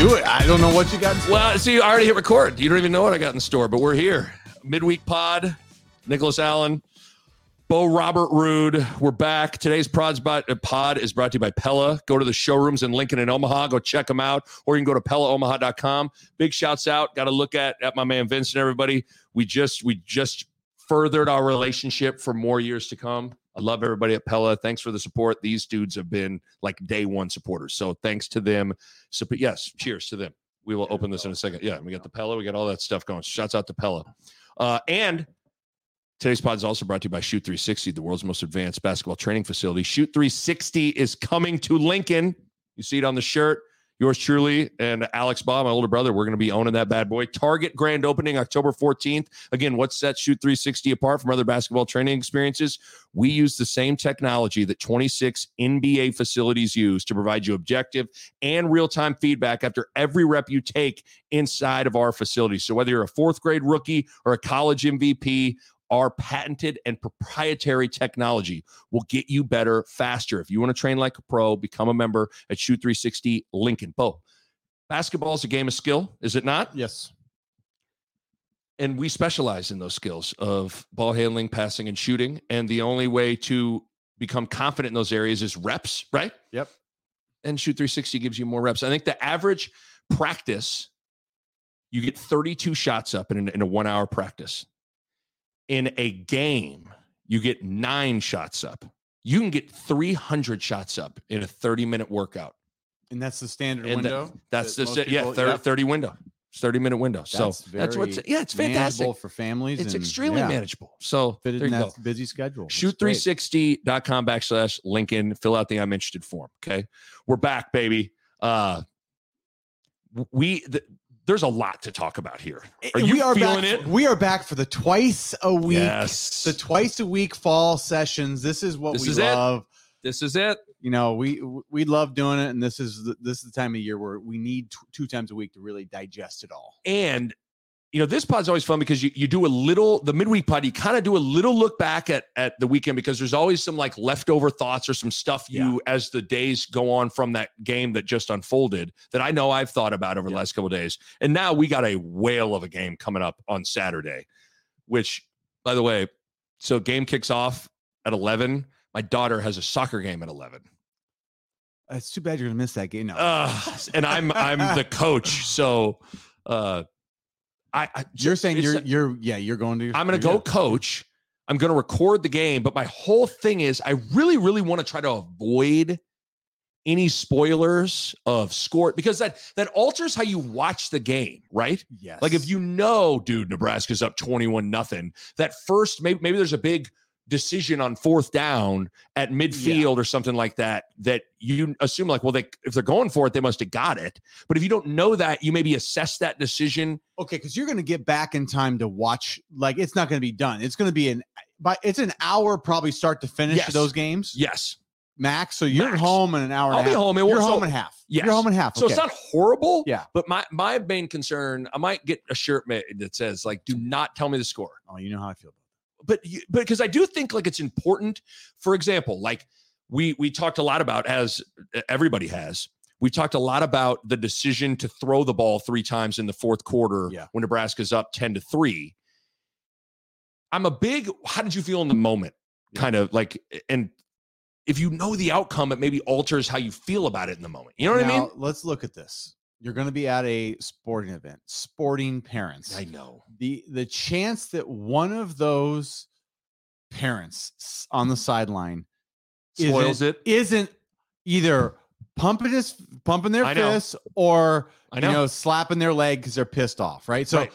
Do it. I don't know what you got. Well, see, I already hit record. You don't even know what I got in store, but we're here. Midweek pod, Nicholas Allen, Bo Robert Ruud. We're back. Today's uh, pod is brought to you by Pella. Go to the showrooms in Lincoln and Omaha. Go check them out. Or you can go to PellaOmaha.com. Big shouts out. Got to look at, at my man Vince and everybody. We just we just furthered our relationship for more years to come. I love everybody at Pella. Thanks for the support. These dudes have been like day one supporters. So thanks to them. So, but yes, cheers to them. We will open this in a second. Yeah, we got the Pella. We got all that stuff going. Shouts out to Pella. Uh, and today's pod is also brought to you by Shoot 360, the world's most advanced basketball training facility. Shoot 360 is coming to Lincoln. You see it on the shirt. Yours truly and Alex Bahe, my older brother, we're going to be owning that bad boy. Target grand opening October 14th. Again, what sets Shoot 360 apart from other basketball training experiences? We use the same technology that 26 NBA facilities use to provide you objective and real time feedback after every rep you take inside of our facility. So, whether you're a fourth grade rookie or a college MVP, our patented and proprietary technology will get you better faster. If you want to train like a pro, become a member at Shoot 360 Lincoln. Bo, basketball is a game of skill, is it not? yes. and we specialize in those skills of ball handling, passing, and shooting. And the only way to become confident in those areas is reps, right? Yep. And Shoot 360 gives you more reps. I think the average practice, you get 32 shots up in, in a one hour practice. In a game, you get nine shots up. You can get 300 shots up in a 30 minute workout. And that's the standard And that- window. That's that the yeah, 30, yep. 30 window. 30 minute window. So That's that's what's yeah, it's fantastic. manageable for families. It's and, extremely yeah, manageable. So Fit there you go. busy schedule. It's great. Shoot360.com backslash Lincoln. Fill out the I'm interested form. Okay. We're back, baby. Uh we th- there's a lot to talk about here. Are you we are feeling back, it? We are back for the twice a week, Yes. the twice a week fall sessions. This is what This we is it. love. this is it. You know, we we love doing it, and this is the, this is the time of year where we need t- two times a week to really digest it all. And you know, this pod's always fun because you, you do a little the midweek pod, you kind of do a little look back at at the weekend because there's always some like leftover thoughts or some stuff you as the days go on from that game that just unfolded that I know I've thought about over the last couple of days. And now we got a whale of a game coming up on Saturday, which by the way, so game kicks off at 11. My daughter has a soccer game at 11. It's too bad you're gonna miss that game. No. Uh, and I'm I'm the coach, so uh I, I you're saying you're you're yeah you're going to. I'm going to go good. coach. I'm going to record the game, but my whole thing is I really, really want to try to avoid any spoilers of score because that that alters how you watch the game, right? Yes. Like if you know, dude, Nebraska's up 21 nothing, that first maybe maybe there's a big decision on fourth down at midfield or something like that that you assume like well they if they're going for it they must have got it but if you don't know that you maybe assess that decision okay, because you're going to get back in time to watch. Like it's not going to be done. It's going to be an but it's an hour probably start to finish Yes. those games yes max. So you're Max. home in an hour. I'll and a be half. home in- You're so- home in half. Yes. You're home in half. So okay. it's not horrible. Yeah. But my my main concern, I might get a shirt made that says like, "Do not tell me the score." Oh, you know how I feel. But you, but because I do think like it's important. For example, like we we talked a lot about as everybody has. We talked a lot about the decision to throw the ball three times in the fourth quarter Yeah. when Nebraska's up ten to three. I'm a big. How did you feel in the moment? Yeah. Kind of like, and if you know the outcome, it maybe alters how you feel about it in the moment. You know what I mean? Let's look at this. You're going to be at a sporting event, sporting parents. I know. the the chance that one of those parents on the sideline Spoils it. isn't either pumping his pumping their I know. fists or I know. you know slapping their leg because they're pissed off, right? So Right.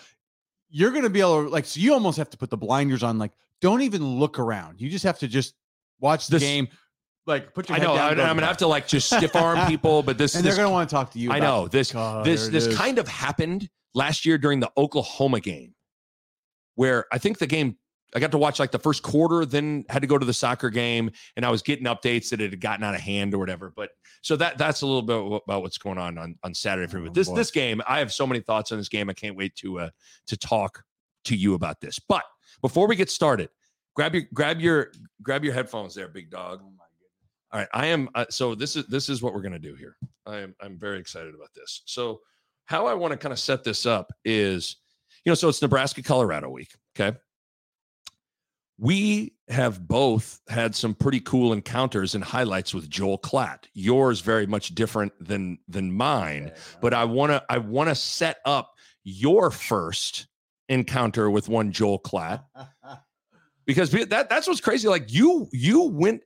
you're gonna be able to like so you almost have to put the blinders on, like don't even look around. You just have to just Watch the This- game. Like put your I head know. down. I, go I'm gonna have to like just stiff arm people, but this, and this they're gonna want to talk to you. I about know this God, this this is. kind of happened last year during the Oklahoma game, where I think the game I got to watch like the first quarter, then had to go to the soccer game, and I was getting updates that it had gotten out of hand or whatever. But so that that's a little bit about what's going on on, on Saturday for me. Oh, But this boy. this game, I have so many thoughts on this game. I can't wait to uh to talk to you about this. But before we get started, grab your grab your grab your headphones there, big dog. Oh All right, I am. Uh, so this is this is what we're gonna do here. I am I'm very excited about this. So how I want to kind of set this up is, you know, so it's Nebraska Colorado week. Okay, we have both had some pretty cool encounters and highlights with Joel Klatt. Yours very much different than than mine, but I want to I want to set up your first encounter with one Joel Klatt because that that's what's crazy. Like you you went.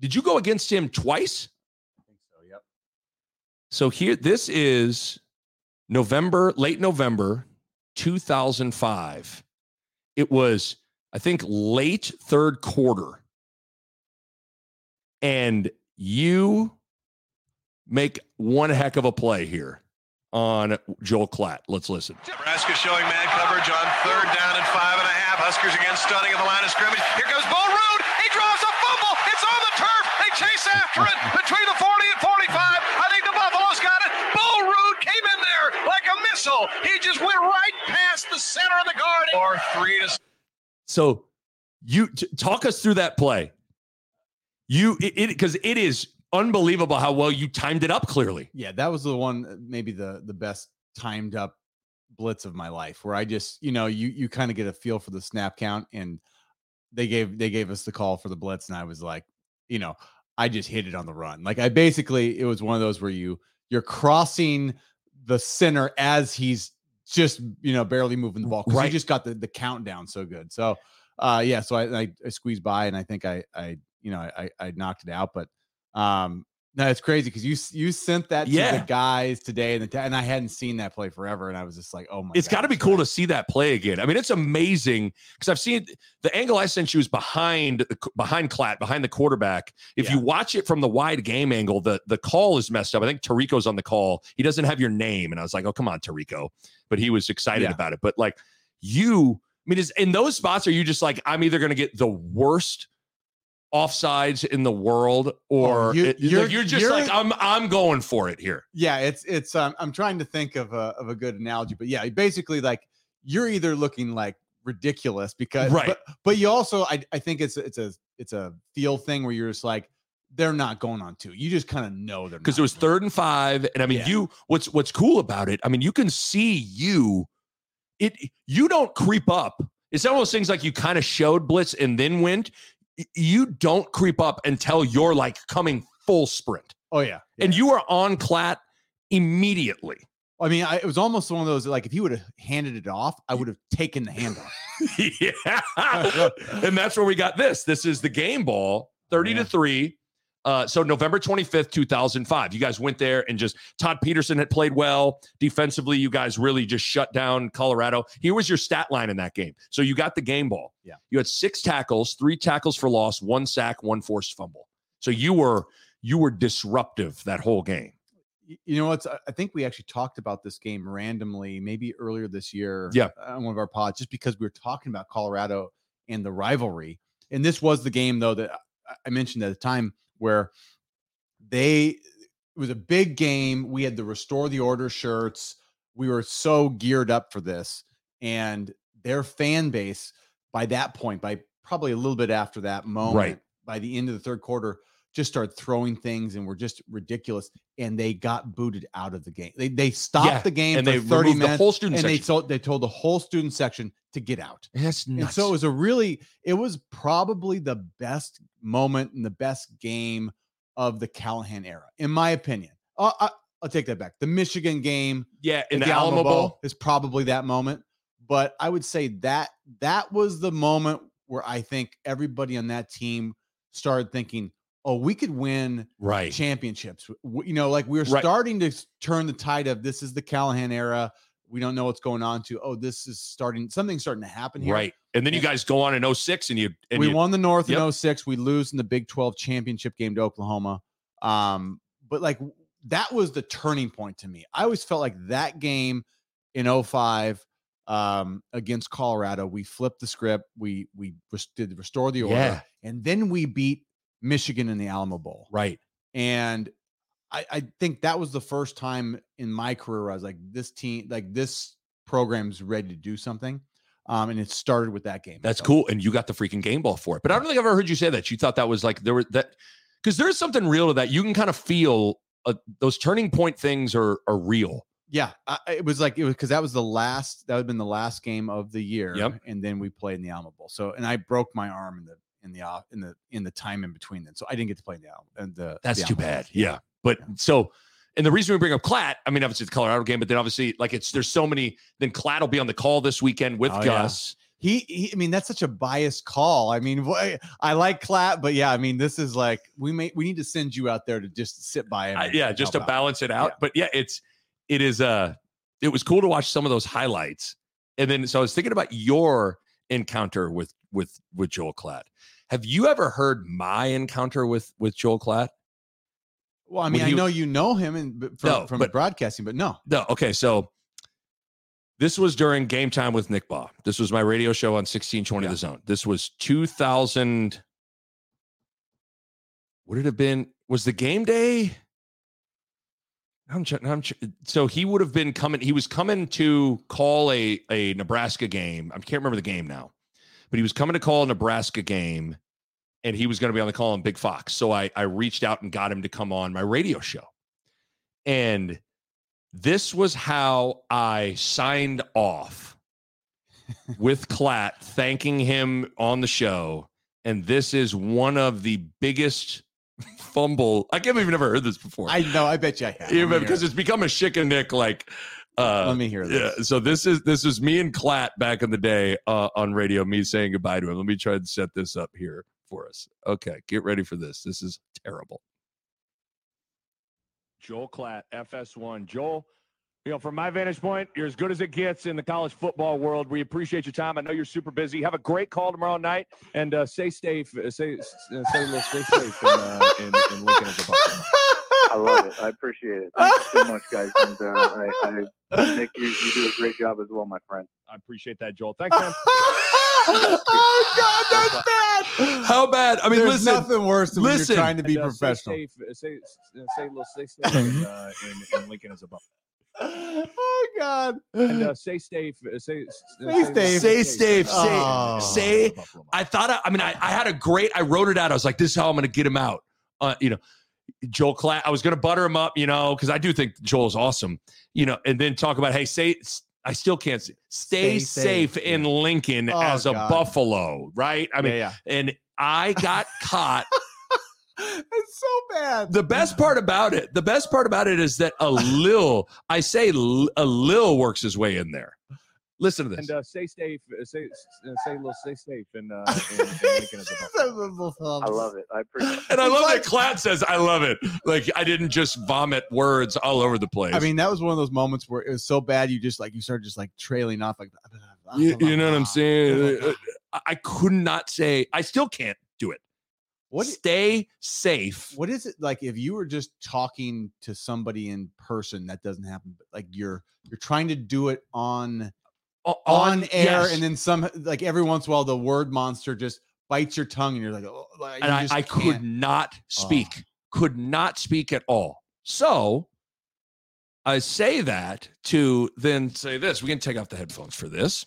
Did you go against him twice? I think so. Yep. So here, this is November, late November, 2005. It was, I think, late third quarter. And you make one heck of a play here on Joel Klatt. Let's listen. Nebraska showing man coverage on third down and five and a half. Huskers again stunning at the line of scrimmage. Here goes Bo Ruud. He draws a fumble. It's on the turf. They chase after it between the 40 and 45. I think the Buffaloes got it. Bo Ruud came in there like a missile. He just went right past the center of the guard. Or three to So you t- talk us through that play. You it because it is unbelievable how well you timed it up clearly. Yeah, that was the one, uh, maybe the the best timed up blitz of my life, where I just, you know, you you kind of get a feel for the snap count, and they gave they gave us the call for the blitz, and I was like, you know, I just hit it on the run. Like I basically, it was one of those where you you're crossing the center as he's just you know barely moving the ball Right. he just got the the countdown so good. So uh yeah, so I, I I squeezed by and I think I I you know I I knocked it out, but um no, it's crazy because you you sent that to Yeah. the guys today, and the, and I hadn't seen that play forever, and I was just like, oh my, It's got to be cool to see that play again. I mean, it's amazing because I've seen the angle I sent you is behind the behind Klatt, behind the quarterback. If you watch it from the wide game angle, the the call is messed up. I think Tarico's on the call. He doesn't have your name, and I was like, oh come on, Tarico. But he was excited Yeah. about it. But like you, I mean, is in those spots are you just like I'm either going to get the worst offsides in the world, or Oh, you, it, you're, you're, just you're- like I'm I'm going for it here. Yeah, it's it's um I'm trying to think of a of a good analogy, but yeah, basically like you're either looking like ridiculous because Right. but, but you also I I think it's it's a it's a feel thing where you're just like they're not going on two. You just kind of know they're because it was third and five and i mean Yeah. you what's what's cool about it i mean you can see you it you don't creep up it's one of those things like you kind of showed blitz and then went you don't creep up until you're like coming full sprint Oh yeah. and you are on Klatt immediately I mean, I, it was almost one of those like if you would have handed it off, I would have taken the hand off. yeah and that's where we got this this is the game ball 30 Yeah. to 3 uh, so November 25th, 2005, you guys went there and just Todd Peterson had played well defensively. You guys really just shut down Colorado. Here was your stat line in that game. So you got the game ball. Yeah. You had six tackles, three tackles for loss, one sack, one forced fumble. So you were you were disruptive that whole game. You know what's? I think we actually talked about this game randomly, maybe earlier this year. Yeah. on one of our pods, just because we were talking about Colorado and the rivalry. And this was the game, though, that I mentioned at the time where they it was a big game. We had the restore the order shirts. We were so geared up for this, and their fan base by that point, by probably a little bit after that moment, right. by the end of the third quarter, just started throwing things and were just ridiculous. And they got booted out of the game. They they stopped Yeah, the game And for they 30 removed the whole student and they told they told the whole student section to get out. That's nuts. And so it was a really, it was probably the best moment and the best game of the Callahan era, in my opinion. Uh, I, I'll take that back. The Michigan game yeah, in at the, Alamo Bowl. is probably that moment. But I would say that that was the moment where I think everybody on that team started thinking, oh, we could win Right. championships. You know, like we're Right. starting to turn the tide of this is the Callahan era. We don't know what's going on to, oh, this is starting, something's starting to happen here. Right. And then you guys go on in 06 and you and we you, won the North Yep. in 06. We lose in the Big 12 championship game to Oklahoma. Um, but like that was the turning point to me. I always felt like that game in 05 um, against Colorado, we flipped the script. We we did restore the order, Yeah. and then we beat Michigan in the Alamo Bowl. right. And I, I think that was the first time in my career where I was like, this team, like this program's ready to do something. Um, and it started with that game. That's So- cool. And you got the freaking game ball for it. But I don't think I've ever heard you say that. You thought that was like there were that because there's something real to that. You can kind of feel uh, those turning point things are are real. Yeah, I, it was like it was because that was the last that would have been the last game of the year. Yep. and then we played in the Alamo Bowl. So, and I broke my arm in the in the off in the in the time in between then, so I didn't get to play the Alamo. And the That's the too Bowl. bad. Yeah. But so, and the reason we bring up Klatt, I mean, obviously it's the Colorado game, but then obviously, like it's there's so many. Then Klatt will be on the call this weekend with Oh, yeah. Gus. He, he, I mean, that's such a biased call. I mean, I like Klatt, but yeah, I mean, this is like we may we need to send you out there to just sit by him. I- yeah, just to out. balance it out. Yeah. But yeah, it's it is uh it was cool to watch some of those highlights. And then so I was thinking about your encounter with with with Joel Klatt. Have you ever heard my encounter with with Joel Klatt? Well, I mean, I know you know him and from, No, from but- broadcasting, but no. No, okay, so this was during game time with Nick Bahe. This was my radio show on 1620 Yeah. The Zone. This was 2000. Would it have been? Was the game day? I'm, I'm so he would have been coming. He was coming to call a a Nebraska game. I can't remember the game now, but he was coming to call a Nebraska game, and he was going to be on the call on Big Fox. So I I reached out and got him to come on my radio show, and this was how I signed off with Klatt, thanking him on the show. And this is one of the biggest fumble. I can't believe you've never heard this before. I know. I bet you I have. Yeah, Let me hear because it's become a chick and Nick like uh Let me hear this. yeah, so this is this is me and Klatt back in the day uh, on radio, me saying goodbye to him. Let me try and set this up here for us. Okay, get ready for this. This is terrible. Joel Klatt, FS1. Joel, you know, from my vantage point, you're as good as it gets in the college football world. We appreciate your time. I know you're super busy. Have a great call tomorrow night, and uh, stay safe. Uh, say, uh, say stay safe in, uh, in, in Lincoln as a Buffalo. I love it. I appreciate it. Thank you so much, guys. And uh, I, I, Nick, you, you do a great job as well, my friend. I appreciate that, Joel. Thanks, man. oh God, that's bad. How bad? I mean, There's listen. nothing worse than when you're trying to be And, uh, professional. Stay safe. Uh, say, uh, say little, stay safe in, uh, in, in Lincoln is a Buffalo. oh God. And uh, stay safe. Uh, say, uh, Stay safe. Say safe. Say, Oh. say. I thought. I, I mean, I, I had a great. I wrote it out. I was like, "This is how I'm going to get him out." Uh, you know, Joel Klatt. I was going to butter him up. You know, because I do think Joel's awesome. You know, and then talk about, hey, say. I still can't say. Stay, Stay safe, safe, in Lincoln Oh, as a God. Buffalo, right? I mean, yeah, and I got caught. it's so bad. The best part about it, the best part about it is that a lil, I say a lil works his way in there. Listen to this. And uh, stay safe. Uh, say, uh, say little, stay safe and, uh, in, in Lincoln as a Buffalo. I love it. I appreciate it. And I love that Klatt says, I love it. Like I didn't just vomit words all over the place. I mean, that was one of those moments where it was so bad you just like you started just like trailing off like you, you know what I'm saying? Uh, I- I could not say, I still can't do it. What Stay safe. what is it like if you were just talking to somebody in person that doesn't happen but like you're you're trying to do it on On, air yes. and then some like every once in a while the word monster just bites your tongue and you're like, oh, like, and I, I could not speak, could not speak at all. So I say that to then say this. We can take off the headphones for this.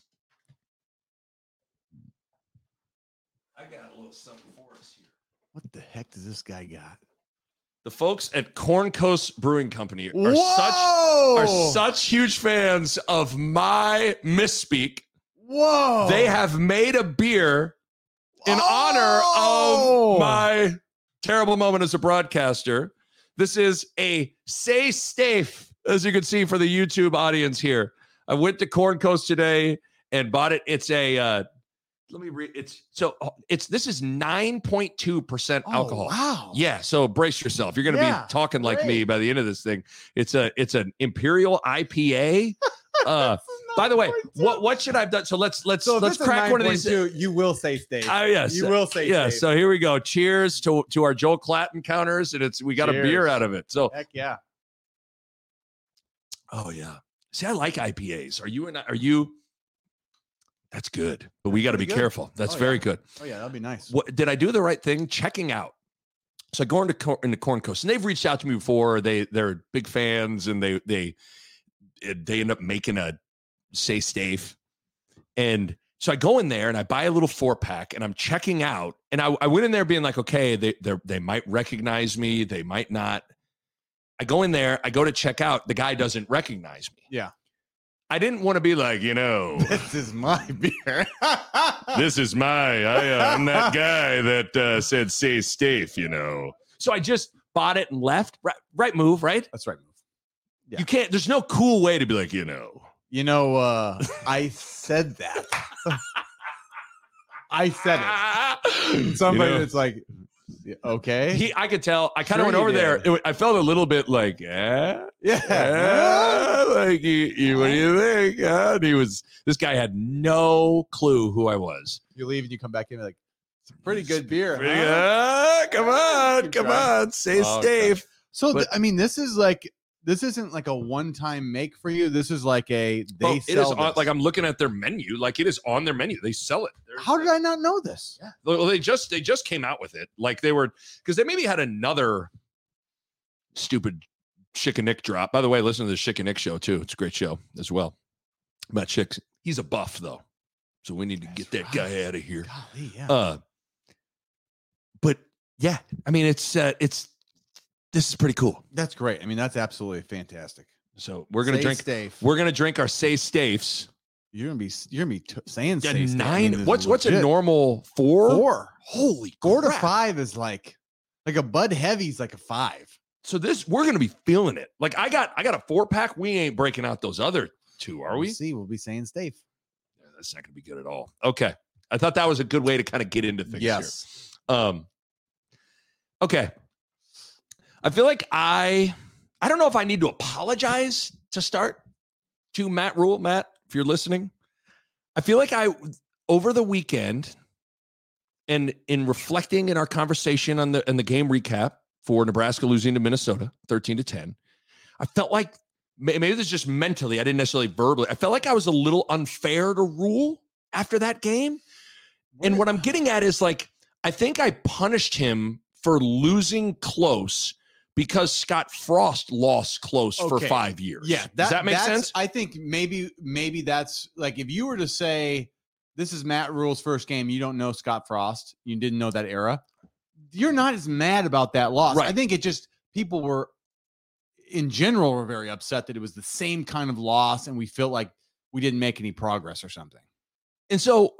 I got a little something for us here. what the heck does this guy got The folks at Corn Coast Brewing Company are such are such huge fans of my misspeak. whoa They have made a beer in Oh! honor of my terrible moment as a broadcaster. This is a Say Safe, as you can see for the YouTube audience here. I went to Corn Coast today and bought it. It's a uh, let me read. It's so oh, it's this is nine point two percent Oh, alcohol. wow. Yeah, so brace yourself. You're going to Yeah, be talking like me by the end of this thing. It's a it's an imperial IPA. Uh, by the way, what what should I've done? So let's let's So let's crack one of these. 9.2, You will say steak. Oh yes, You will say yeah. So here we go. Cheers to to our Joel Klatt encounters, and it's we got a beer out of it. So Heck yeah. oh yeah. See, I like IPAs. Are you and are you? That's good, but we got to be good. careful. That's Oh, very yeah. good. Oh yeah, that'd be nice. What did I do the right thing? Checking out. So I go into Cor- into Corn Coast, and they've reached out to me before. They they're big fans, and they they eh, they end up making a say safe, and so I go in there and I buy a little four pack, and I'm checking out, and I, I went in there being like, okay, they they they might recognize me, they might not. I go in there, I go to check out, the guy doesn't recognize me. Yeah. I didn't want to be like, you know, This is my beer. this is my I, uh, i'm that guy that uh, said say safe you know so i just bought it and left right, right move right That's right. Yeah. you can't there's no cool way to be like you know You know, uh, I said that. I said it. Somebody You know? that's like, okay. he i could tell i kind of Sure went over there. It i felt a little bit like eh? yeah yeah. yeah, like you, you, what do you think huh? and he was this guy had no clue who i was You leave and you come back in like, it's a pretty good beer. Pretty huh?" good. Come on come on say Oh, safe So But- I mean, this is like this isn't like a one-time make for you. This is like a they Well, it is sell. on, like I'm looking at their menu. Like it is on their menu. They sell it. There's How did I not know this? Yeah. Well, they just they just came out with it. Like they were because they maybe had another stupid Chick and Nick drop. By the way, listen to the Chick and Nick show too. It's a great show as well. About chicks. He's a buff though, so we need to That's get that right. guy out of here. Golly, yeah. Uh, but yeah, I mean it's uh, it's this is pretty cool. that's great. I mean, that's absolutely fantastic. So we're gonna Say drink. Safe. We're gonna drink our say staves. You're gonna be you're gonna be t- saying Yeah, say Safe. Nine. mean, this is what's what's a normal four? four? Holy Four to five is like like a Bud Heavy's like a five. So this we're gonna be feeling it. Like I got I got a four pack. We ain't breaking out those other two, are We'll see, we'll be saying safe. Yeah, that's not gonna be good at all. Okay. I thought that was a good way to kind of get into things Yes. here. Um okay. I feel like I I don't know if I need to apologize to start to Matt Rhule. Matt, if you're listening, I feel like I over the weekend and in reflecting in our conversation on the in the game recap for Nebraska losing to Minnesota 13 to 10, I felt like maybe this is just mentally, I didn't necessarily verbally, I felt like I was a little unfair to Rhule after that game. And what I'm getting at is like, I think I punished him for losing close because Scott Frost lost close for five years. Yeah, Does that make sense? I think maybe maybe that's like if you were to say this is Matt Rhule's first game, you don't know Scott Frost, you didn't know that era, you're not as mad about that loss. I think it just people were in general were very upset that it was the same kind of loss and we felt like we didn't make any progress or something. And so,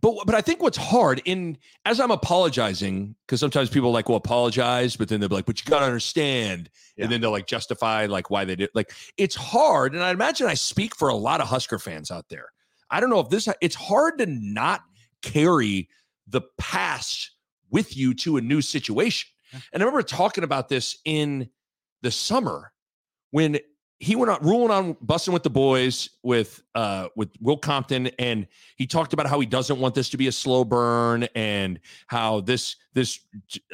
but but I think what's hard in as I'm apologizing because sometimes people like will apologize, but then they'll be like, "But you gotta understand," Yeah. and then they'll like justify like why they did. Like it's hard, and I imagine I speak for a lot of Husker fans out there. I don't know if this. It's hard to not carry the past with you to a new situation. And I remember talking about this in the summer when he went on ruling on Bussin' With The Boys with uh with Will Compton and he talked about how he doesn't want this to be a slow burn and how this this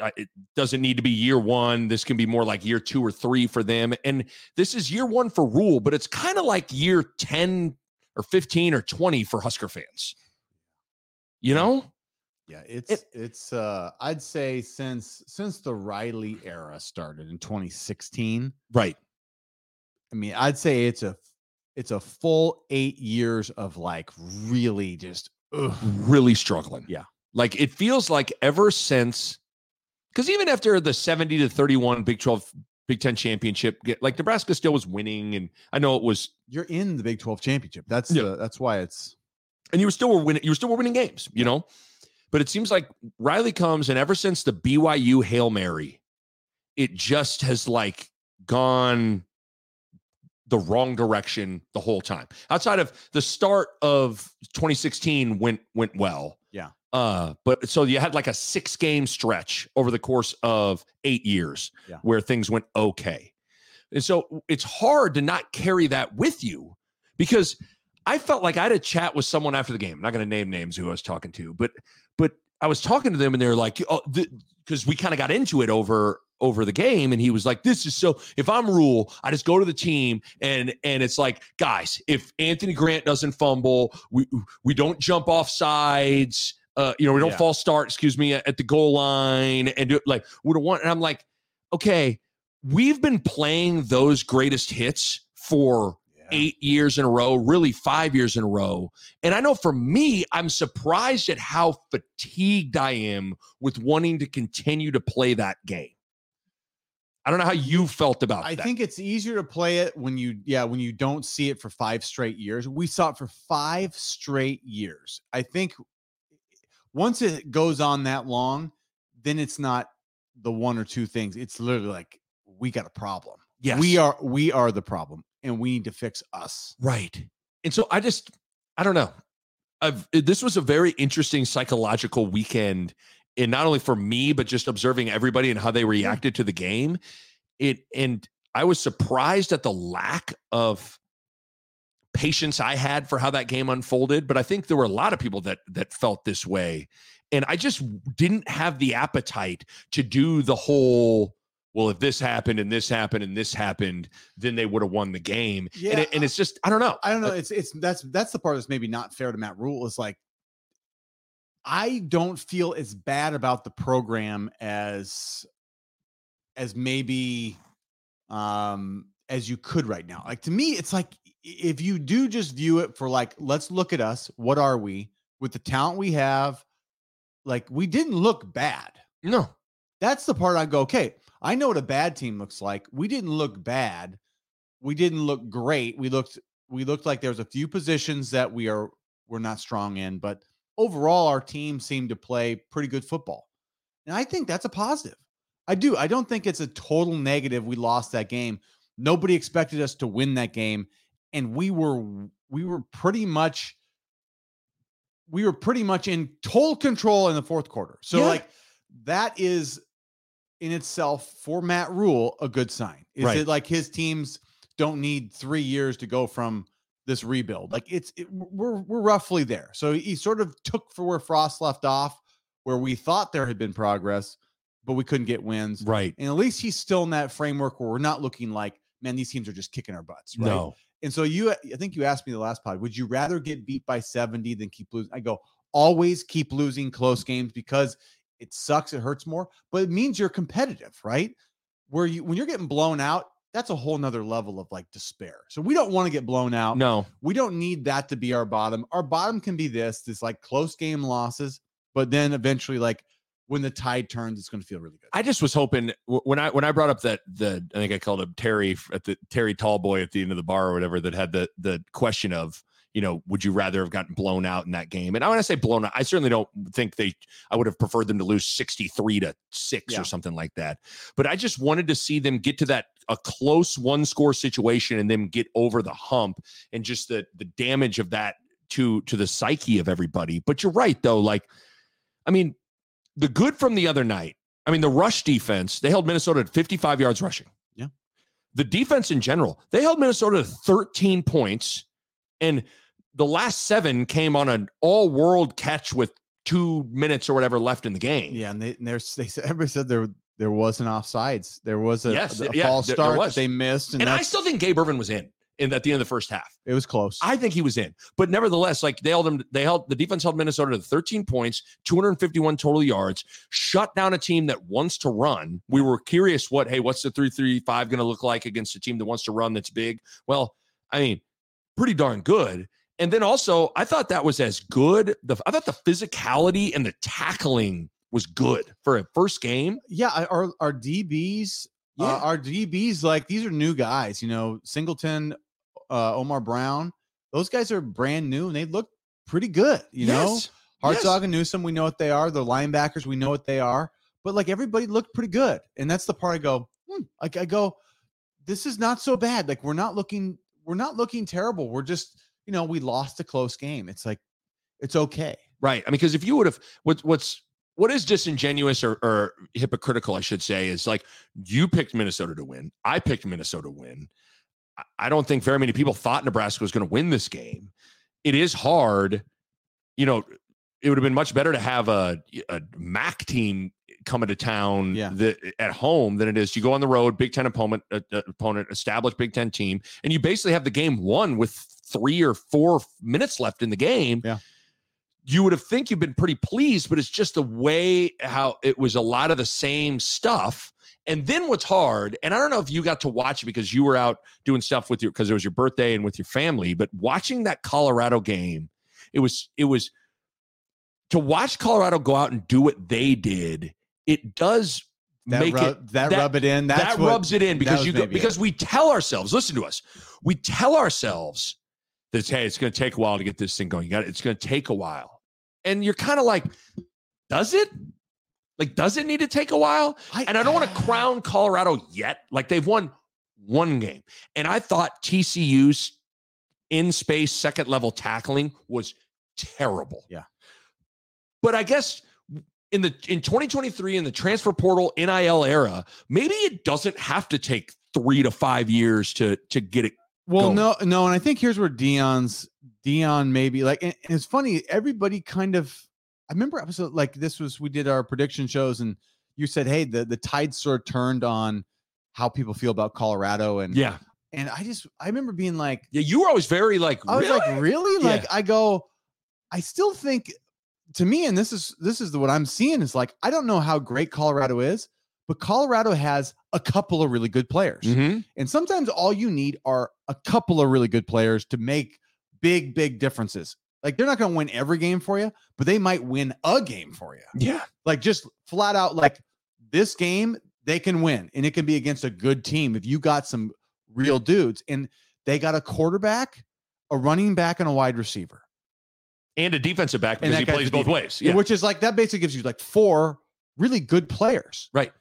uh, it doesn't need to be year 1 this can be more like year 2 or 3 for them. And this is year 1 for Rhule but it's kind of like year 10 or 15 or 20 for Husker fans. You know? Yeah, it's it's uh I'd say since since the Riley era started in 2016, right I mean, I'd say it's a it's a full 8 years of like really just ugh. really struggling. Yeah. Like it feels like ever since, because even after the 70 to 31 Big 12, Big 10 championship, get- like Nebraska still was winning. And I know it was, you're in the Big 12 championship. That's Yeah. the that's why it's and you were still were winning, you were still were winning games, you know? But it seems like Riley comes and ever since the BYU Hail Mary, it just has like gone the wrong direction the whole time. Outside of the start of 2016 went went well. Yeah. Uh, but so you had like a six game stretch over the course of eight years Yeah. where things went okay. And so it's hard to not carry that with you because I felt like I had a chat with someone after the game. I'm not going to name names who I was talking to, but but I was talking to them and they're like, oh, because we kind of got into it over over the game and he was like this is so if i'm Rhule i just go to the team and and it's like guys if anthony grant doesn't fumble we we don't jump off sides uh you know we don't Yeah. false start excuse me at the goal line and do like we don't want and i'm like okay we've been playing those greatest hits for eight years in a row, really five years in a row. And I know for me, I'm surprised at how fatigued I am with wanting to continue to play that game. I don't know how you felt about I that. I think it's easier to play it when you, yeah, when you don't see it for five straight years. We saw it for five straight years. I think once it goes on that long, then it's not the one or two things. It's literally like we got a problem. yes. We are we are the problem, and we need to fix us. Right. And so I just, I don't know. I've, eh, this was a very interesting psychological weekend, and not only for me, but just observing everybody and how they reacted to the game. It and I was surprised at the lack of patience I had for how that game unfolded. But I think there were a lot of people that that felt this way, and I just didn't have the appetite to do the whole. Well, if this happened and this happened and this happened, then they would have won the game. and, Yeah, it, and it's just I don't know. I don't know. It's it's that's that's the part that's maybe not fair to Matt Rhule. Is like I don't feel as bad about the program as as maybe um as you could right now. Like to me, it's like if you do just view it for like, let's look at us. What are we with the talent we have? Like we didn't look bad. No, That's the part I go, okay, I know what a bad team looks like. We didn't look bad. We didn't look great. We looked we looked like there was a few positions that we are we're not strong in, but overall our team seemed to play pretty good football. And I think that's a positive. I do. I don't think it's a total negative we lost that game. Nobody expected us to win that game and we were we were pretty much we were pretty much in total control in the fourth quarter. So Yeah. like that is in itself for Matt Rhule a good sign. Is Right. it like his teams don't need 3 years to go from this rebuild? Like it's it, we're we're roughly there. So he sort of took for where Frost left off where we thought there had been progress but we couldn't get wins. right. And at least he's still in that framework where we're not looking like man these teams are just kicking our butts, right? No. And so you, I think you asked me the last pod, would you rather get beat by 70 than keep losing? I go, always keep losing close games because it sucks, it hurts more, but it means you're competitive, right? Where you, when you're getting blown out, that's a whole nother level of like despair. So we don't want to get blown out. No. We don't need that to be our bottom. Our bottom can be this, this like close game losses, but then eventually, like when the tide turns, it's going to feel really good. I just was hoping when I when I brought up that the I think I called him Terry at the Terry Tallboy at the end of the bar or whatever that had the the question of you know would you rather have gotten blown out in that game and I want to say blown out I certainly don't think they I would have preferred them to lose 63 to 6 Yeah. or something like that but I just wanted to see them get to that a close one score situation and then get over the hump and just the the damage of that to to the psyche of everybody but you're right though like I mean the good from the other night I mean, the rush defense, they held Minnesota at 55 yards rushing. Yeah. The defense in general, they held Minnesota to 13 points. And the last seven came on an all world catch with two minutes or whatever left in the game. Yeah, and they and there's they said everybody said there there was an offsides. There was a, Yes, a, yeah, false start that they missed, and, And I still think Gabe Irvin was in, in at the end of the first half. it was close. I think he was in, but nevertheless, like they held them, they held the defense held Minnesota to 13 points, 251 total yards, shut down a team that wants to run. We were curious what, hey, what's the 335 going to look like against a team that wants to run that's big? Well, I mean, pretty darn good. And then also, I thought that was as good. The I thought the physicality and the tackling was good for a first game. yeah, our our DBs, Yeah. uh, our DBs, like these are new guys. You know, Singleton, uh, Omar Brown, those guys are brand new and they look pretty good. You know, Yes. And Newsome, we know what they are. The linebackers, we know what they are. But like everybody looked pretty good, and that's the part I go. Hmm. Like I go, this is not so bad. Like we're not looking, we're not looking terrible. We're just, you know, we lost a close game. It's like, it's okay. Right. I mean, because if you would have, what, what's, what is disingenuous or, or hypocritical, I should say, is like you picked Minnesota to win. I picked Minnesota to win. I- don't think very many people thought Nebraska was going to win this game. It is hard. You know, it would have been much better to have a, a MAC team coming to town Yeah. at home than it is. You go on the road, Big Ten opponent, uh, uh, opponent, established Big Ten team, and you basically have the game won with three or four minutes left in the game. Yeah. You would have think you've been pretty pleased, but it's just the way how it was a lot of the same stuff. And then what's hard, and I don't know if you got to watch it because you were out doing stuff with your because it was your birthday and with your family, but watching that Colorado game, it was it was to watch Colorado go out and do what they did. It does That make rub, it that, that- rub it in. That's that what- rubs it in because you go, maybe it. because we tell ourselves, listen to us, we tell ourselves hey, it's going to take a while to get this thing going. You got it. It's going to take a while, and you're kind of like, does it? Like, does it need to take a while? And I don't want to crown Colorado yet. Like they've won one game, and I thought TCU's in space second level tackling was terrible. Yeah. but I guess in the in 2023 in the transfer portal NIL era, maybe it doesn't have to take three to five years to to get it. Well, going. no, no, and I think here's where Deion's Deion maybe like and, and it's funny, everybody kind of I remember episode like this was we did our prediction shows and you said, Hey, the the tide sort of turned on how people feel about Colorado and Yeah, and I just I remember being like yeah. You were always very like, I was really? like, really? Yeah. Like I go, I still think to me, and this is this is the what I'm seeing is like, I don't know how great Colorado is, but Colorado has a couple of really good players. Mhm. And sometimes all you need are a couple of really good players to make big, big differences. Like they're not going to win every game for you, but they might win a game for you. yeah, Like just flat out, like this game, they can win and it can be against a good team if you got some real dudes. And they got a quarterback, a running back, and a wide receiver, and a defensive back because he plays both ways. Yeah, which is like that basically gives you like four really good players. Right.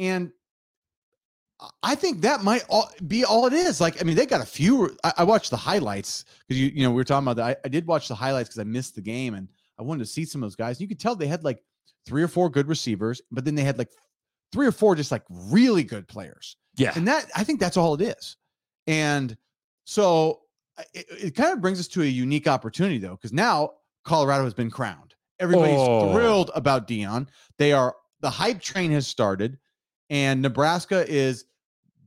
And I think that might all be all it is. Like, I mean, they got a few. I, I watched the highlights because you, you know, we were talking about that. I, I did watch the highlights because I missed the game and I wanted to see some of those guys. You could tell they had like three or four good receivers, but then they had like three or four just like really good players. yeah. And that I think that's all it is. And so it, it kind of brings us to a unique opportunity though, because now Colorado has been crowned. Everybody's Oh. thrilled about Deion. They are the hype train has started, and Nebraska is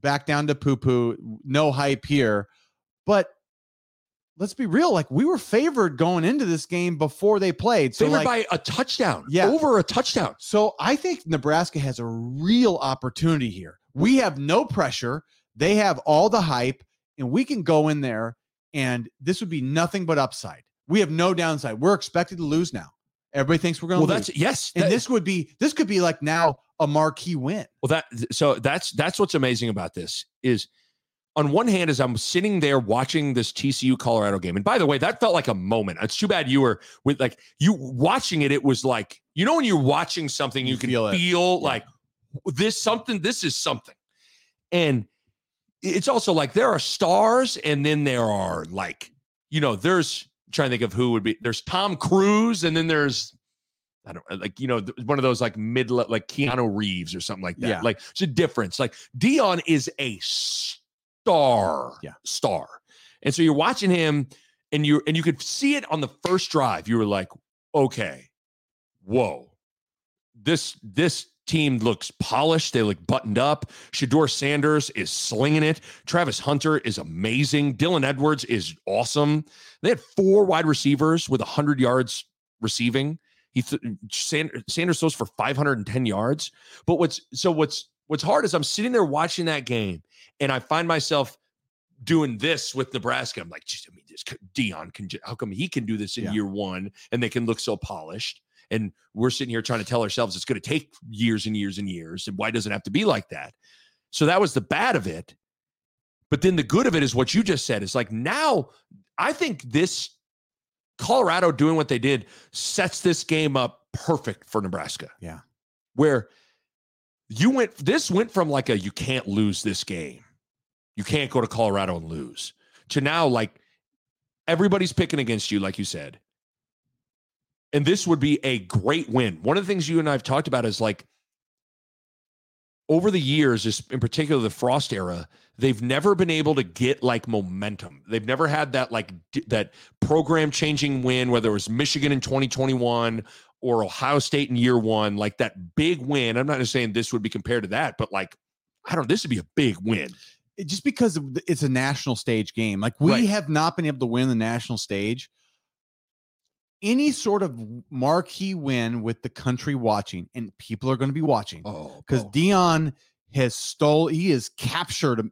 back down to poo poo. No hype here. But let's be real, like we were favored going into this game before they played. So Favored like by a touchdown. Yeah. over a touchdown. so I think Nebraska has a real opportunity here. We have no pressure. They have all the hype, and we can go in there, and this would be nothing but upside. We have no downside. We're expected to lose now. Everybody thinks we're going Well, to lose. that's yes. and that- this would be this could be like now a marquee win. Well, that so that's that's what's amazing about this is on one hand, as I'm sitting there watching this TCU Colorado game, and by the way, that felt like a moment. It's too bad you were with like you watching it. It was like you know when you're watching something, you, You can feel feel, like this something. This is something, and it's also like there are stars, and then there are like you know there's I'm trying to think of who would be there's Tom Cruise, and then there's I don't uh, like you know one of those like mid like Keanu Reeves or something like that. Yeah. Like it's a difference. Like Deion is a star, Yeah. star, and so you're watching him, and you and you could see it on the first drive. You were like, okay, whoa, this this team looks polished. They look buttoned up. Shedeur Sanders is slinging it. Travis Hunter is amazing. Dylan Edwards is awesome. They had four wide receivers with 100 yards receiving. He th- Sand- Sanders throws for 510 yards. But what's so what's what's hard is I'm sitting there watching that game and I find myself doing this with Nebraska. I'm like, I mean, this Deion can. How come he can do this in Yeah. year one and they can look so polished? And we're sitting here trying to tell ourselves it's going to take years and years and years. And why does it have to be like that? So that was the bad of it. But then the good of it is what you just said. It's like now I think this Colorado doing what they did sets this game up perfect for Nebraska. Yeah. Where you went, this went from like a you can't lose this game You can't go to Colorado and lose. To now, like everybody's picking against you, like you said. And this would be a great win. One of the things you and I have talked about is like over the years, in particular the Frost era, they've never been able to get like momentum. They've never had that like d- that program changing win, whether it was Michigan in 2021 or Ohio State in year one, like that big win. I'm not just saying this would be compared to that, but like I don't know, this would be a big win. It- just because it's a national stage game. Like we Right. have not been able to win the national stage. Any sort of marquee win with the country watching, and people are going to be watching Oh, because oh. Deion has stole. He has captured.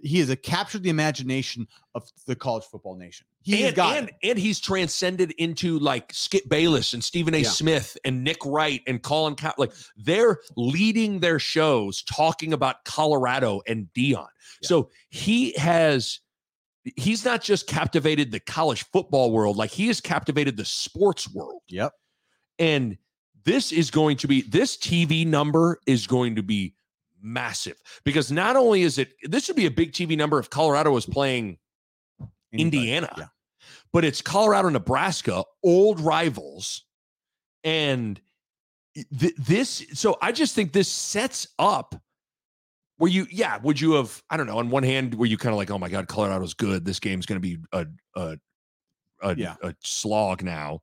He has captured the imagination of the college football nation. He and, got and, and he's transcended into like Skip Bayless and Stephen A. Yeah. Smith and Nick Wright and Colin Cow. Like they're leading their shows talking about Colorado and Deion. Yeah. So he has, he's not just captivated the college football world, like he has captivated the sports world. Yep. And this is going to be, this TV number is going to be massive because not only is it, this would be a big TV number if Colorado was playing Anybody. Indiana. Yeah. But it's Colorado, Nebraska, old rivals. And th- this, so I just think this sets up where you, yeah, would you have, I don't know, on one hand, were you kind of like, oh my God, Colorado's good. This game's going to be a, a, a, Yeah. a slog now.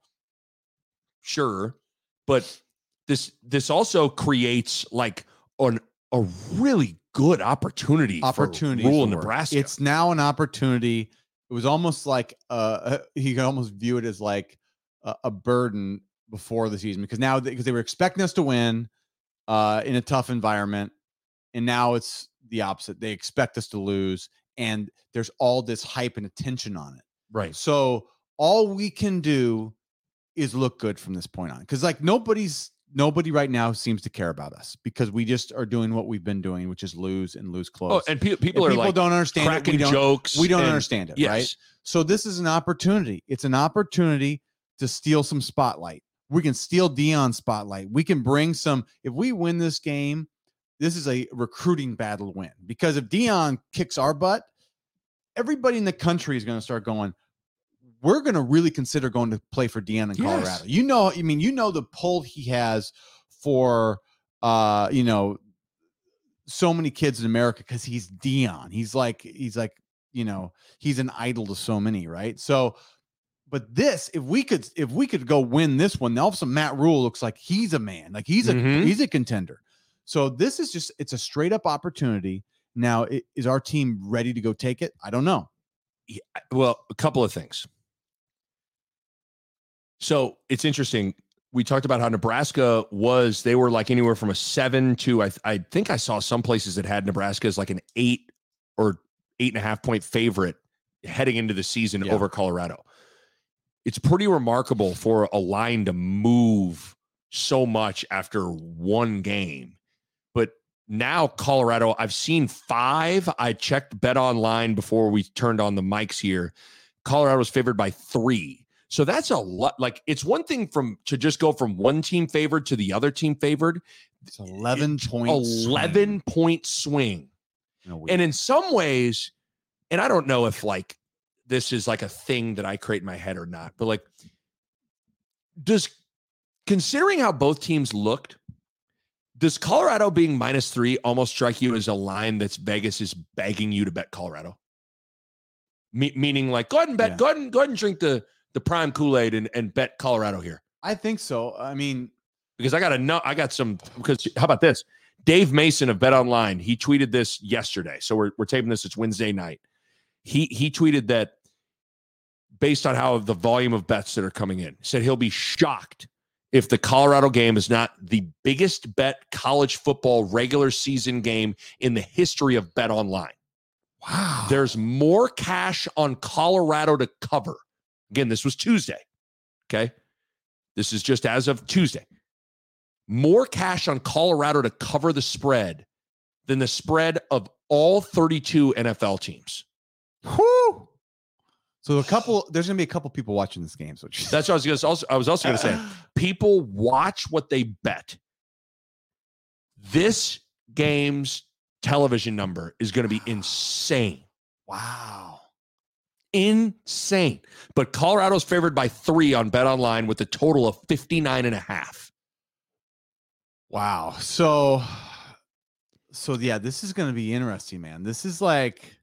Sure. But this, this also creates like an, a really good opportunity, opportunity for Rhule in Nebraska. It's now an opportunity. It was almost like uh you can almost view it as like a, a burden before the season because now because they were expecting us to win uh in a tough environment and now it's the opposite. They expect us to lose and there's all this hype and attention on it. right. So all we can do is look good from this point on because like nobody's nobody right now seems to care about us because we just are doing what we've been doing, which is lose and lose oh, close. Oh, and pe- people are people like don't understand it. cracking We don't, jokes. we don't and- understand it, Yes. right? So this is an opportunity. It's an opportunity to steal some spotlight. We can steal Deion spotlight. We can bring some. If we win this game, this is a recruiting battle win because if Deion kicks our butt, everybody in the country is going to start going. We're going to really consider going to play for Deion in Yes. Colorado. You know, I mean, you know the pull he has for, uh, you know, so many kids in America because he's Deion. He's like, he's like, you know, he's an idol to so many, right? So, but this, if we could, if we could go win this one, all of a sudden Matt Rhule looks like he's a man, like he's a Mhm. he's a contender. So this is just it's a straight up opportunity. Now, is our team ready to go take it? I don't know. Well, a couple of things. So it's interesting. We talked about how Nebraska was, they were like anywhere from a seven to, I, I think I saw some places that had Nebraska as like an eight or eight and a half point favorite heading into the season Yeah. over Colorado. It's pretty remarkable for a line to move so much after one game. Now Colorado, I've seen five. I checked Bet Online before we turned on the mics here. Colorado was favored by three. So that's a lot. Like it's one thing from to just go from one team favored to the other team favored. It's eleven points. 11 point swing. And in some ways, and I don't know if like this is like a thing that I create in my head or not, but like, does considering how both teams looked, does Colorado being minus three almost strike you as a line that's Vegas is begging you to bet Colorado? Me- meaning, like, go ahead and bet, Yeah. go ahead and go ahead and drink the the prime Kool Aid and, and bet Colorado here I think so. I mean, because I got a no, I got some. Because how about this? Dave Mason of Bet Online, he tweeted this yesterday. So we're we're taping this. It's Wednesday night. He he tweeted that based on how the volume of bets that are coming in, said he'll be shocked if the Colorado game is not the biggest bet college football regular season game in the history of Bet Online. wow. There's more cash on Colorado to cover. Again, this was Tuesday. Okay. This is just as of Tuesday. More cash on Colorado to cover the spread than the spread of all 32 NFL teams. Whew. So a couple, there's gonna be a couple people watching this game. So That's what I was to also I was also going to say. People watch what they bet. This game's television number is going to be insane. Wow. Insane. But Colorado's favored by three on Bet Online with a total of 59 and a half. Wow. So, so yeah, this is going to be interesting, man. This is like,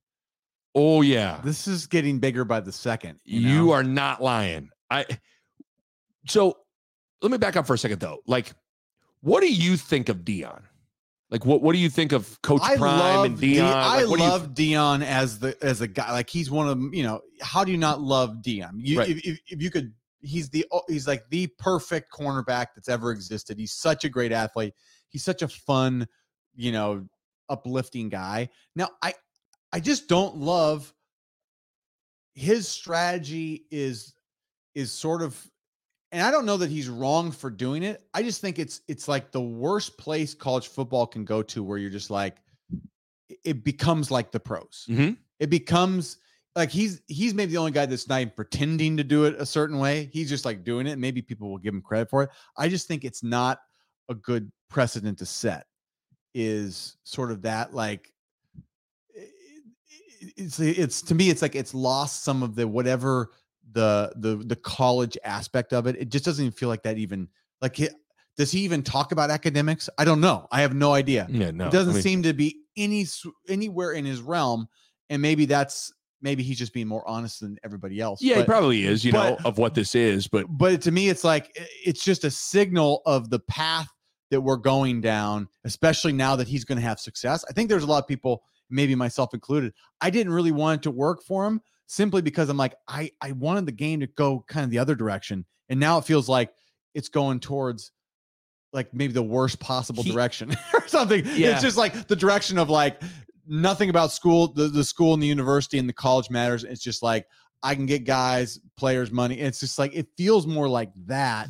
Oh, yeah. this is getting bigger by the second. You, You, know? are not lying. I so let me back up for a second though. Like, what do you think of Deion? Like, what what do you think of Coach I Prime and Di- Deion? I Like, what do you- love Deion as the as a guy. Like he's one of them. You know, how do you not love Deion? You, Right. if, if, if you could, he's the oh, he's like the perfect cornerback that's ever existed. He's such a great athlete. He's such a fun, you know, uplifting guy. Now, I I just don't love his strategy is is sort of and I don't know that he's wrong for doing it. I just think it's it's like the worst place college football can go to where you're just like it- becomes like the pros. Mhm. It becomes like he's he's maybe the only guy that's not even pretending to do it a certain way. He's just like doing it. Maybe people will give him credit for it. I just think it's not a good precedent to set. Is sort of that like it's it's to me it's like it's lost some of the whatever the the the college aspect of it. It just doesn't even feel like that even like it, does he even talk about academics? I don't know. I have no idea. Yeah, no. it doesn't I mean, seem to be any anywhere in his realm, and maybe that's maybe he's just being more honest than everybody else. Yeah, he probably is, you know, of what this is, but but to me, it's like it's just a signal of the path that we're going down, especially now that he's going to have success. I think there's a lot of people, maybe myself included. I didn't really want it to work for him simply because I'm like, I I wanted the game to go kind of the other direction, and now it feels like it's going towards like maybe the worst possible He- direction or something. Yeah. It's just like the direction of like nothing about school, the, the school and the university and the college matters. It's just like I can get guys, players money. It's just like it feels more like that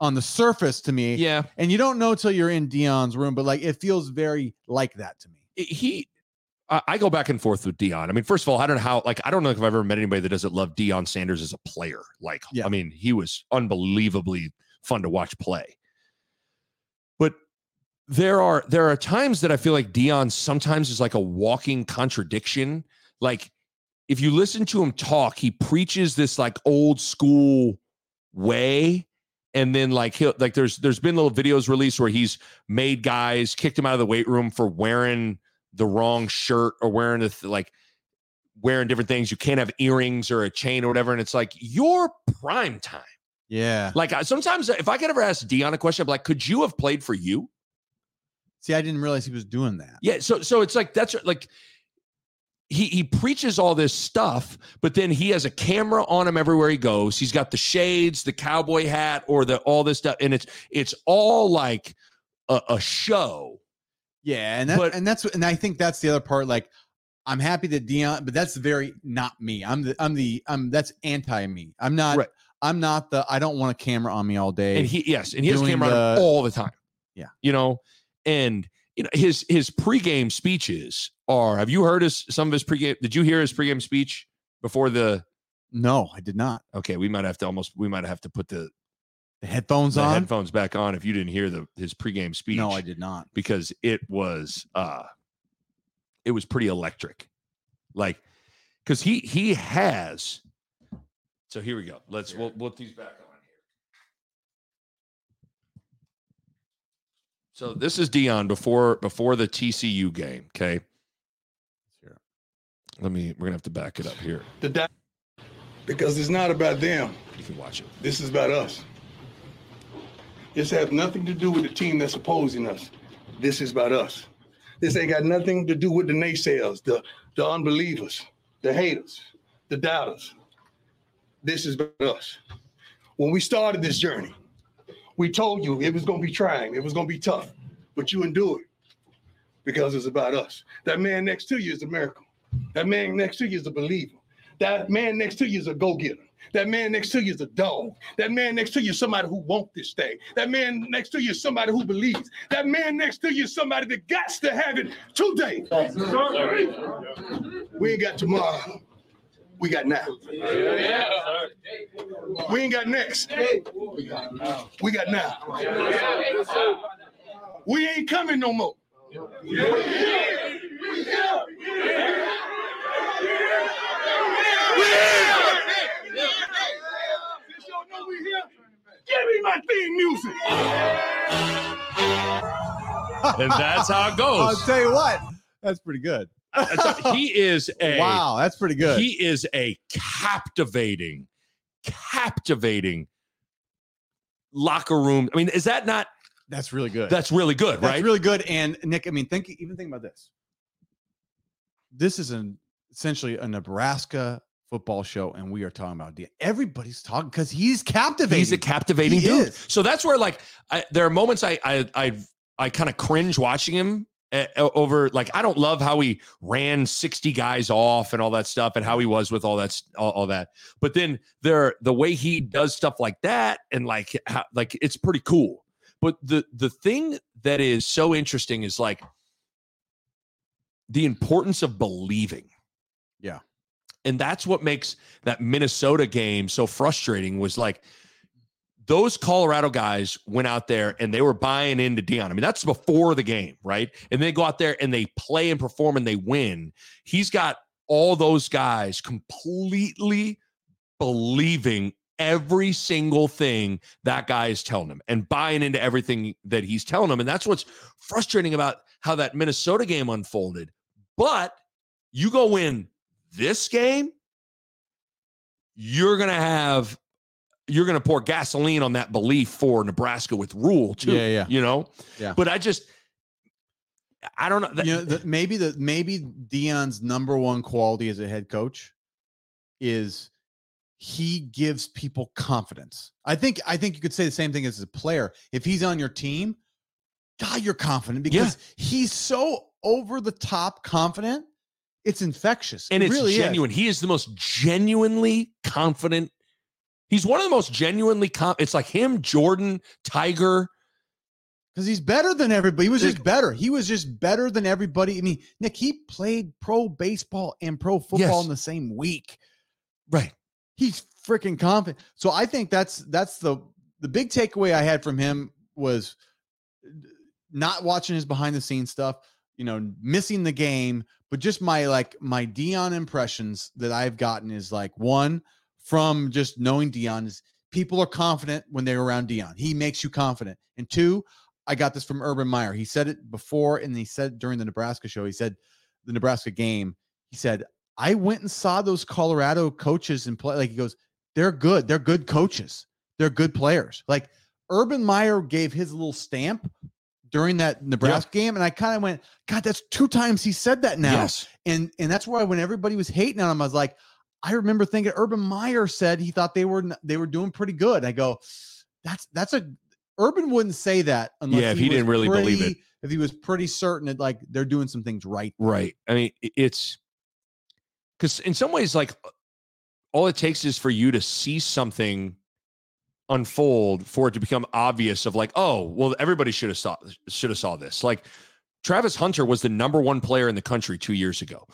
on the surface to me. yeah, And you don't know till you're in Deion's room, but like it feels very like that to me. he I go back and forth with Deion. I mean, first of all, I don't know how like I don't know if I've ever met anybody that doesn't love Deion Sanders as a player. Like, Yeah. I mean, he was unbelievably fun to watch play. But there are there are times that I feel like Deion sometimes is like a walking contradiction. Like if you listen to him talk, he preaches this like old school way and then like he'll like there's there's been little videos released where he's made guys kicked him out of the weight room for wearing the wrong shirt or wearing the th- like wearing different things you can't have earrings or a chain or whatever and it's like your prime time Yeah. like I- sometimes if i could ever ask deion a question i'd be like could you have played for you See, I didn't realize he was doing that. yeah so so it's like that's like he he preaches all this stuff but then he has a camera on him everywhere he goes he's got the shades the cowboy hat or the all this stuff and it's it's all like a, a show Yeah, and that, But- and that's and I think that's the other part. Like, I'm happy that Deion, but that's very not me. I'm the I'm the I'm that's anti me. I'm not. Right. I'm not the. I don't want a camera on me all day. and he yes and he has camera the- all the time Yeah. you know and you know his his pregame speeches are have you heard his some of his pregame did you hear his pregame speech before the no, I did not. okay we might have to almost we might have to put the, The headphones the on. headphones back on if you didn't hear the his pregame speech No, I did not. because it was uh it was pretty electric like because he he has so here we go let's we'll, we'll put these back on here so this is deion before before the tcu game okay Here. let me we're gonna have to back it up here the da- because it's not about them. you can watch it This is about us. This has nothing to do with the team that's opposing us. This is about us. This ain't got nothing to do with the naysayers, the, the unbelievers, the haters, the doubters. This is about us. When we started this journey, we told you it was going to be trying, it was going to be tough, but you endured because it's about us. That man next to you is a miracle. That man next to you is a believer. That man next to you is a go-getter. That man next to you is a dog. That man next to you is somebody who wants this thing. That man next to you is somebody who believes. That man next to you is somebody that got to have it today. We ain't got tomorrow. We got now. We ain't got next. We got now. We ain't coming no more. Give me my theme music. and that's how it goes. I'll tell you what, that's pretty good. he is a wow. That's pretty good. He is a captivating, captivating locker room. I mean, is that not? That's really good. That's really good, that's right? really good. And Nick, I mean, think even think about this. This is an essentially a Nebraska football show, and we are talking about D. Everybody's talking because he's captivating. He's a captivating He dude. is. So that's where like I, there are moments I I I, I kind of cringe watching him uh, over like I don't love how he ran 60 guys off and all that stuff and how he was with all that all, all that. But then there the way he does stuff like that and like how, like it's pretty cool. But the the thing that is so interesting is like the importance of believing. Yeah. And that's what makes that Minnesota game so frustrating was like those Colorado guys went out there and they were buying into Deion. I mean, that's before the game, right? And they go out there and they play and perform and they win. He's got all those guys completely believing every single thing that guy is telling them and buying into everything that he's telling them. And that's what's frustrating about how that Minnesota game unfolded. But you go win this game, you're going to have you're going to pour gasoline on that belief for Nebraska with Rhule too. Yeah, yeah. You know? Yeah. But I just I don't know. That, you know, the, maybe the maybe Deion's number one quality as a head coach is he gives people confidence. I think I think you could say the same thing as a player. If he's on your team, God, you're confident because he's so over the top confident. It's infectious. and It it's really is. genuine. He is the most genuinely confident. He's one of the most genuinely com- it's like him, Jordan, Tiger. because he's better than everybody. He was just better. He was just better than everybody. I mean, Nick, he played pro baseball and pro football Yes. in the same week. Right. He's freaking confident. So I think that's that's the the big takeaway I had from him was uh, not watching his behind the scenes stuff, you know, missing the game, but just my like my Deion impressions that I've gotten is like one from just knowing Deion is people are confident when they're around Deion. He makes you confident. And two, I got this from Urban Meyer. He said it before and he said during the Nebraska show. He said the Nebraska game. He said, I went and saw those Colorado coaches and play. Like he goes, they're good. They're good coaches. They're good players. Like Urban Meyer gave his little stamp during that Nebraska game. And I kind of went, God, that's two times he said that now. Yes. And and that's why when everybody was hating on him, I was like, I remember thinking Urban Meyer said he thought they were they were doing pretty good. I go, that's that's a Urban wouldn't say that unless Yeah, if he was didn't really believe it. If he was pretty certain that like they're doing some things right. Right. I mean, it's because in some ways, like all it takes is for you to see something unfold for it to become obvious of like, oh, well, everybody should have saw should have saw this. Like Travis Hunter was the number one player in the country two years ago.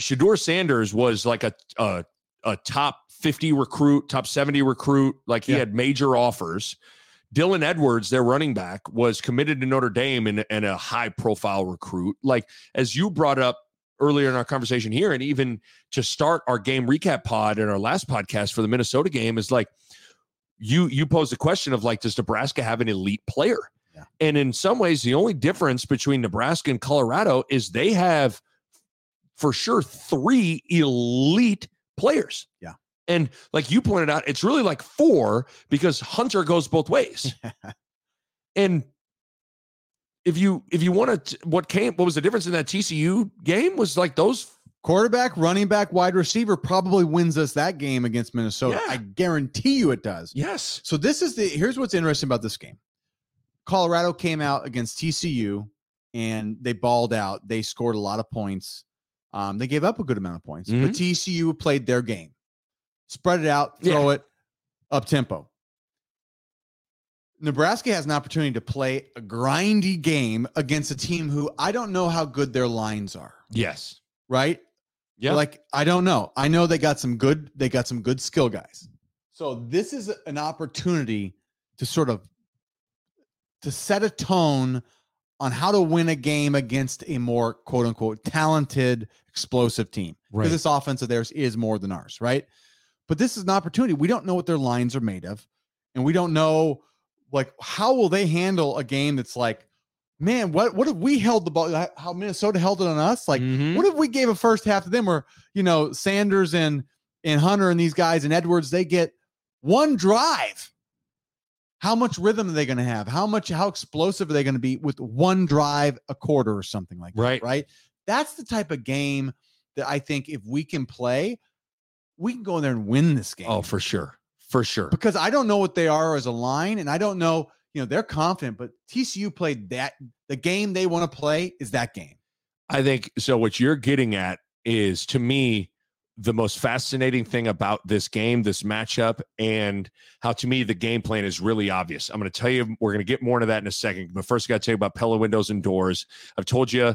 Shedeur Sanders was like a a, a top 50 recruit, top 70 recruit. Like he Yeah. had major offers. Dylan Edwards, their running back, was committed to Notre Dame and, and a high profile recruit. Like, as you brought up earlier in our conversation here, and even to start our game recap pod in our last podcast for the Minnesota game, is like you you posed the question of like, does Nebraska have an elite player? Yeah. And in some ways, the only difference between Nebraska and Colorado is they have for sure three elite players. Yeah. And like you pointed out, it's really like four because Hunter goes both ways. and if you if you want to what came what was the difference in that TCU game was like those Quarterback, running back, wide receiver probably wins us that game against Minnesota. Yeah. I guarantee you it does. yes So this is the here's what's interesting about this game. Colorado came out against TCU and they balled out. They scored a lot of points. Um, they gave up a good amount of points, Mhm. but TCU played their game, spread it out, throw it up tempo. Nebraska has an opportunity to play a grindy game against a team who I don't know how good their lines are. yes Right? Yeah Like I don't know. I know they got some good they got some good skill guys. So this is an opportunity to sort of to set a tone on how to win a game against a more quote unquote talented explosive team. Right. Because this offense of theirs is more than ours, right? But this is an opportunity. We don't know what their lines are made of and we don't know like how will they handle a game that's like man, what what if we held the ball? How Minnesota held it on us? Like, Mhm. what if we gave a first half to them where you know Sanders and and Hunter and these guys and Edwards they get one drive? How much rhythm are they going to have? How much how explosive are they going to be with one drive a quarter or something like that? Right. Right. That's the type of game that I think if we can play, we can go in there and win this game. Oh, for sure. For sure. because I don't know what they are as a line, and I don't know. You know, they're confident, but TCU played that. The game they want to play is that game. I think so. What you're getting at is to me the most fascinating thing about this game, this matchup, and how to me the game plan is really obvious. I'm going to tell you, we're going to get more into that in a second. But first, I got to tell you about Pella Windows and Doors. I've told you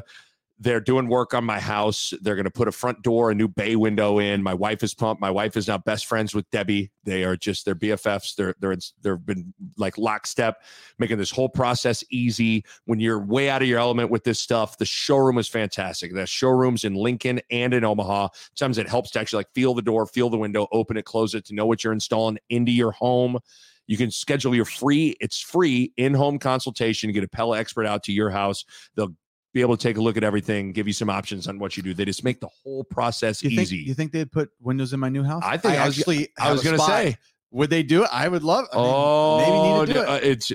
they're doing work on my house. They're going to put a front door, a new bay window in. My wife is pumped. My wife is now best friends with Debbie. They are just they're BFFs. They're they're they've been like lockstep, making this whole process easy. When you're way out of your element with this stuff, the showroom is fantastic. The showrooms in Lincoln and in Omaha. Sometimes it helps to actually like feel the door, feel the window, open it, close it, to know what you're installing into your home. You can schedule your free, it's free in-home consultation. Get a Pella expert out to your house. They'll be able to take a look at everything, give you some options on what you do. They just make the whole process You think easy. you think they'd put windows in my new house? I think I was- actually. I was going to say, would they do it? I would love. I mean, oh, maybe need to do d- uh, it. it's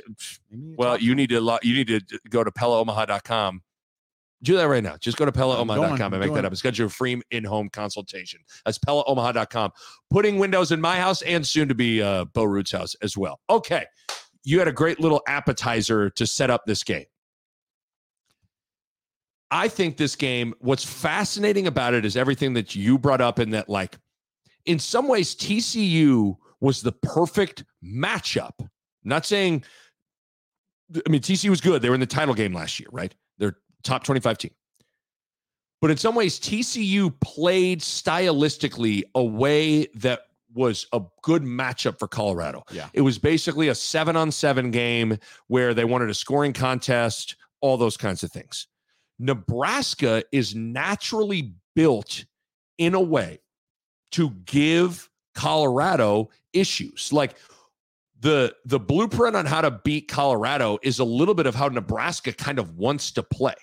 Maybe well, you need to lo- you need to go to PellaOmaha.com. Do that right now. Just go to PellaOmaha.com and make that up and schedule a free in-home consultation. That's PellaOmaha.com. Putting windows in my house and soon to be uh, Bo Ruud's house as well. Okay, you had a great little appetizer to set up this game. I think this game, what's fascinating about it is everything that you brought up, and that, like, in some ways, TCU was the perfect matchup. not saying, I mean, TCU was good. They were in the title game last year, right? They're top 25 team. But in some ways, TCU played stylistically a way that was a good matchup for Colorado. Yeah. It was basically a seven on seven game where they wanted a scoring contest, all those kinds of things. Nebraska is naturally built in a way to give Colorado issues. Like the the blueprint on how to beat Colorado is a little bit of how Nebraska kind of wants to play.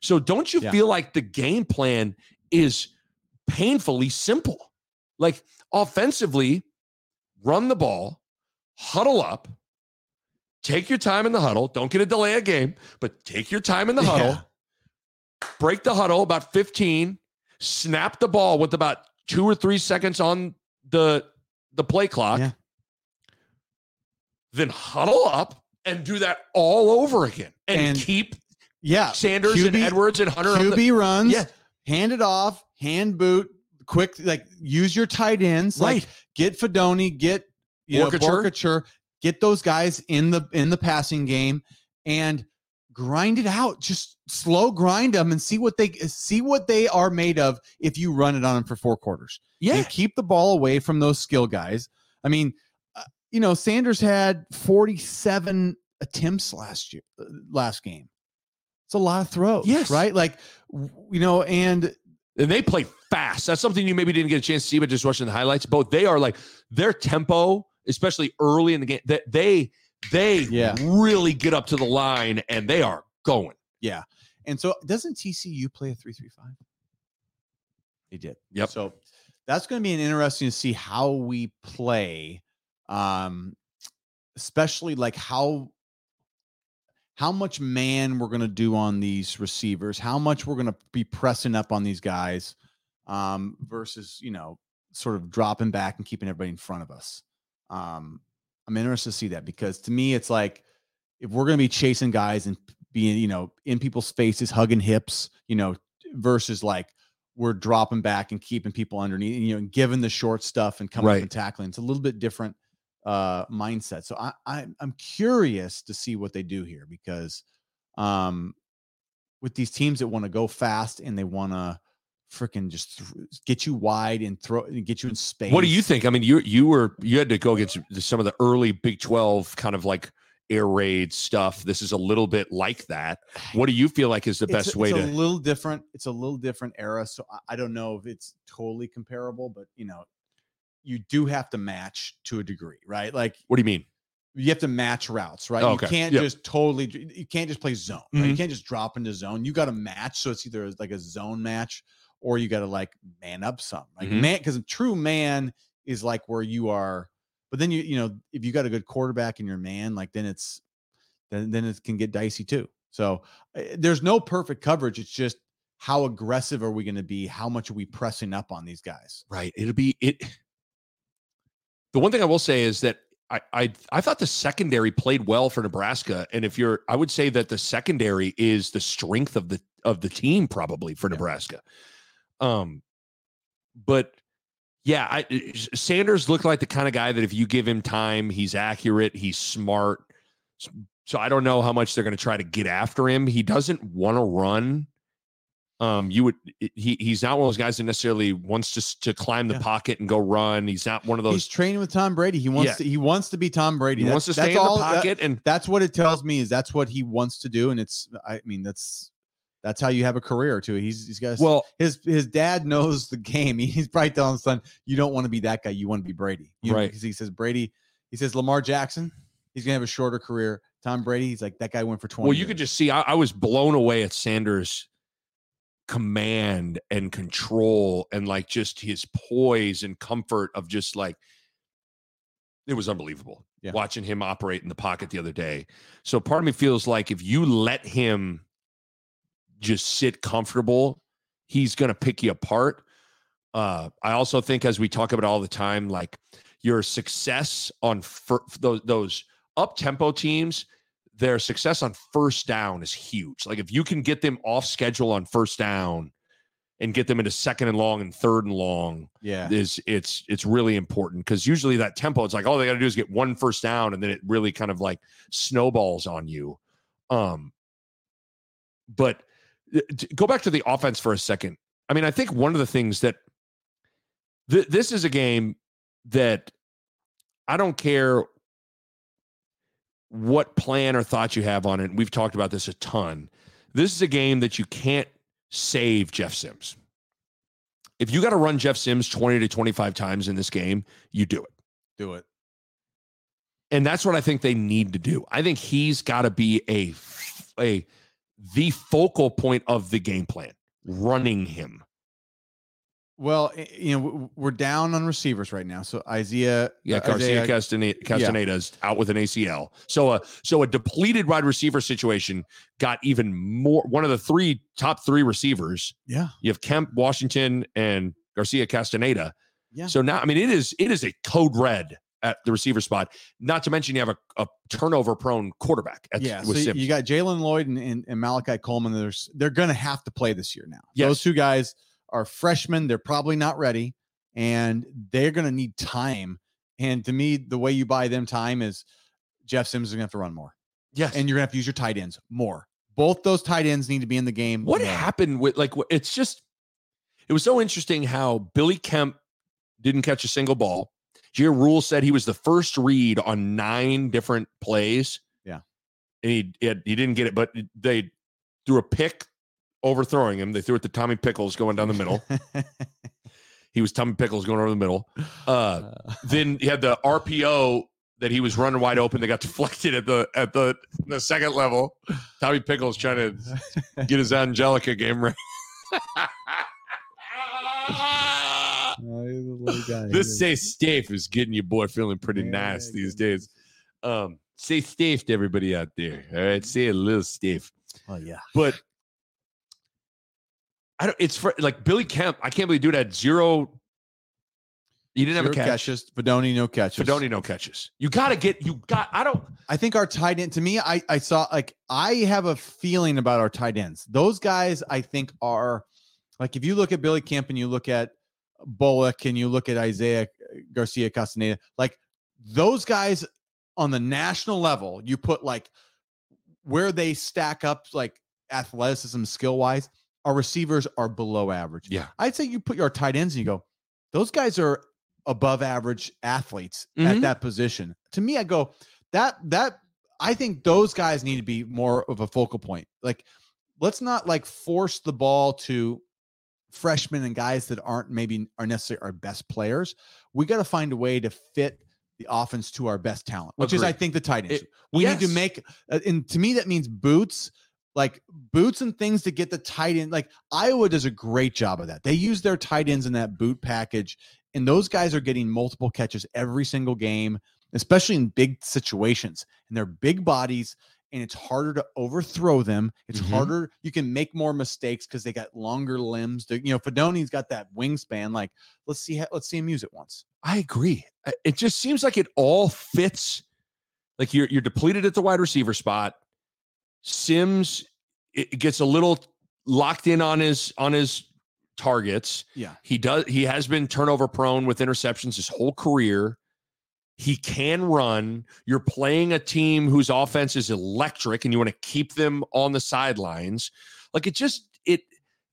So don't you Yeah. feel like the game plan is painfully simple? Like offensively, run the ball, huddle up, take your time in the huddle. Don't get a delay a game, but take your time in the huddle Yeah. Break the huddle about 15, snap the ball with about two or three seconds on the the play clock, Yeah. then huddle up and do that all over again and, And keep Yeah. Sanders and Edwards and Hunter. on the- QB runs. Yeah. Hand it off. Hand boot. Quick. Like use your tight ends. Like get Fidone. Get you know Boerkircher. Boerkircher, Get those guys in the in the passing game and grind it out. Just slow grind them and see what they see what they are made of if you run it on them for four quarters. Yeah. and keep the ball away from those skill guys. I mean, uh, you know, Sanders had 47 attempts last year, uh, last game. It's a lot of throws, Yes. right? Like, you know, and And they play fast. That's something you maybe didn't get a chance to see, but just watching the highlights. Both they are like their tempo, especially early in the game. That they they Yeah. really get up to the line and they are going. yeah. And so, doesn't TCU play a three-three-five? They did. Yep. So that's going to be an interesting to see how we play, um, especially like how how much man we're going to do on these receivers, how much we're going to be pressing up on these guys, um, versus you know sort of dropping back and keeping everybody in front of us. Um, I'm interested to see that because to me, it's like if we're going to be chasing guys and being you know in people's faces, hugging hips, you know, versus like we're dropping back and keeping people underneath, you know, and giving the short stuff and coming up Right. and tackling. It's a little bit different uh mindset. So I, I I'm curious to see what they do here because um with these teams that want to go fast and they want to freaking just th- get you wide and throw and get you in space. What do you think? I mean, you you were you had to go against some of the early Big Twelve kind of like air raid stuff. This is a little bit like that. What do you feel like is the It's best way it's to? a little different. It's a little different era. So I, I don't know if it's totally comparable, but you know, you do have to match to a degree, right? Like What do you mean? you have to match routes, right? Oh, okay. You can't Yep. just totally you can't just play zone. right? You mm-hmm. can't just drop into zone. You got to match. So it's either like a zone match or you got to like man up some. Like Mhm. man, because a true man is like where you are. But then you you know if you got a good quarterback in your man, like then it's then then it can get dicey too. So uh, there's no perfect coverage. It's just how aggressive are we going to be? How much are we pressing up on these guys? Right. It'll be it. The one thing I will say is that I, I I thought the secondary played well for Nebraska, and if you're, I would say that the secondary is the strength of the of the team probably for Yeah. Nebraska. Um, but yeah, I Sanders looked like the kind of guy that if you give him time, he's accurate, he's smart. So I don't know how much they're going to try to get after him. He doesn't want to run. Um, you would he he's not one of those guys that necessarily wants to to climb the Yeah. pocket and go run. He's not one of those. He's training with Tom Brady. He wants Yeah. to. He wants to be Tom Brady. He That's- wants to stay in the all- that- pocket and that's what it tells me is that's what he wants to do, and it's. I mean, that's that's how you have a career too. He's he's got well, his his dad knows the game. He's probably telling his son, "You don't want to be that guy. You want to be Brady." You know, Right. Because he says Brady. He says Lamar Jackson. He's gonna have a shorter career. Tom Brady. He's like that guy went for twenty. well, you could just see. I, I was blown away at Sanders' command and control, and like just his poise and comfort of just like it was unbelievable Yeah. watching him operate in the pocket the other day. So part of me feels like if you let him just sit comfortable, he's going to pick you apart. Uh, I also think, as we talk about all the time, like your success on fir- those those up tempo teams, their success on first down is huge. Like if you can get them off schedule on first down and get them into second and long and third and long, yeah. is it's it's really important because usually that tempo it's like all they got to do is get one first down and then it really kind of like snowballs on you um but Uh, go back to the offense for a second i mean i think one of the things that th- this is a game that i don't care what plan or thought you have on it we've talked about this a ton this is a game that you can't save jeff sims if you got to run Jeff Sims 20 to 25 times in this game, you do it. Do it. And that's what I think they need to do. I think he's got to be a a the focal point of the game plan, running him. Well, you know, we're down on receivers right now. So Isaiah, Yeah, uh, Garcia Isaiah- Castaneda, is out with an ACL. So a so a depleted wide receiver situation got even more. One of the three top three receivers. yeah, You have Kemp, Washington, and Garcia Castaneda. yeah. So now, I mean, it is it is a code red at the receiver spot. Not to mention you have a, a turnover prone quarterback. At, yeah, so Sims. you got Jalen Lloyd and, and, and Malachi Coleman. There's they're going to have to play this year now. Yes. Those two guys are freshmen. They're probably not ready, and they're going to need time. And to me, the way you buy them time is Jeff Sims is going to have to run more, yes. and you're going to have to use your tight ends more. Both those tight ends need to be in the game. what more. happened with like it's just it was so interesting how Billy Kemp didn't catch a single ball. Jair Rhule said he was the first read on nine different plays. Yeah. And he he, had, he didn't get it, but they threw a pick overthrowing him. They threw it to Tommy Pickles going down the middle. he was Tommy Pickles going over the middle. Uh, then he had the RPO that he was running wide open. They got deflected at the at the the second level. Tommy Pickles trying to get his Angelica game right. this say Stave is getting your boy feeling pretty Yeah, nice these days. Um, say Stave to everybody out there. All right, say a little Stave. oh yeah, But I don't. It's for like Billy Kemp. I can't believe dude had zero. You didn't have a catch. catches. Fidone no catches. Fidone no catches. You got to get. You got. I don't. I think our tight end to me, I I saw like I have a feeling about our tight ends. Those guys I think are like if you look at Billy Kemp and you look at Bullock and you look at Isaiah Garcia Castaneda, like those guys on the national level, you put like where they stack up like athleticism skill wise, our receivers are below average. Yeah. I'd say you put your tight ends and you go, those guys are above average athletes Mhm. at that position. To me, I go, that that I think those guys need to be more of a focal point. Like, let's not like force the ball to freshmen and guys that aren't maybe are necessarily our best players. We got to find a way to fit the offense to our best talent, which is, I think, the tight ends. It- we need to make, uh, and to me, that means boots, like boots and things to get the tight end. Like Iowa does a great job of that. They use their tight ends in that boot package, and those guys are getting multiple catches every single game, especially in big situations. And they're big bodies, and it's harder to overthrow them. It's Mhm. harder. You can make more mistakes because they got longer limbs. They- you know, Fidone's got that wingspan. Like, let's see, how, let's see him use it once. I agree. It just seems like it all fits. Like you're you're depleted at the wide receiver spot. Sims it gets a little locked in on his on his targets. Yeah. He does he has been turnover prone with interceptions his whole career. He can run. You're playing a team whose offense is electric and you want to keep them on the sidelines. Like it just it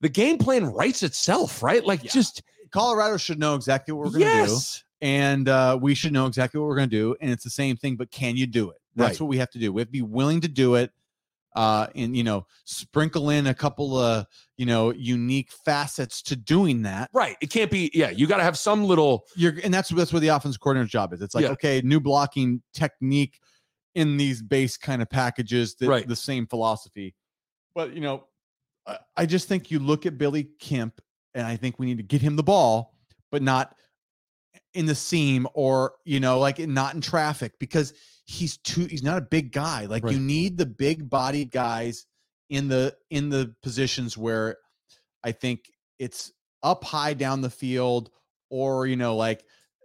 the game plan writes itself, right? Like Yeah. just Colorado should know exactly what we're going to do. and uh, we should know exactly what we're going to do. And it's the same thing, but can you do it? That's Right. what we have to do. We have to be willing to do it, uh, and you know, sprinkle in a couple of you know unique facets to doing that. Right. It can't be, yeah, you got to have some little You're, and that's that's what the offense coordinator's job is. It's like Yeah. okay, new blocking technique in these base kind of packages. That, Right. The same philosophy, but you know, I, I just think you look at Billy Kemp, and I think we need to get him the ball, but not in the seam or you know like not in traffic because he's too he's not a big guy like Right. you need the big bodied guys in the in the positions where i think it's up high down the field or you know like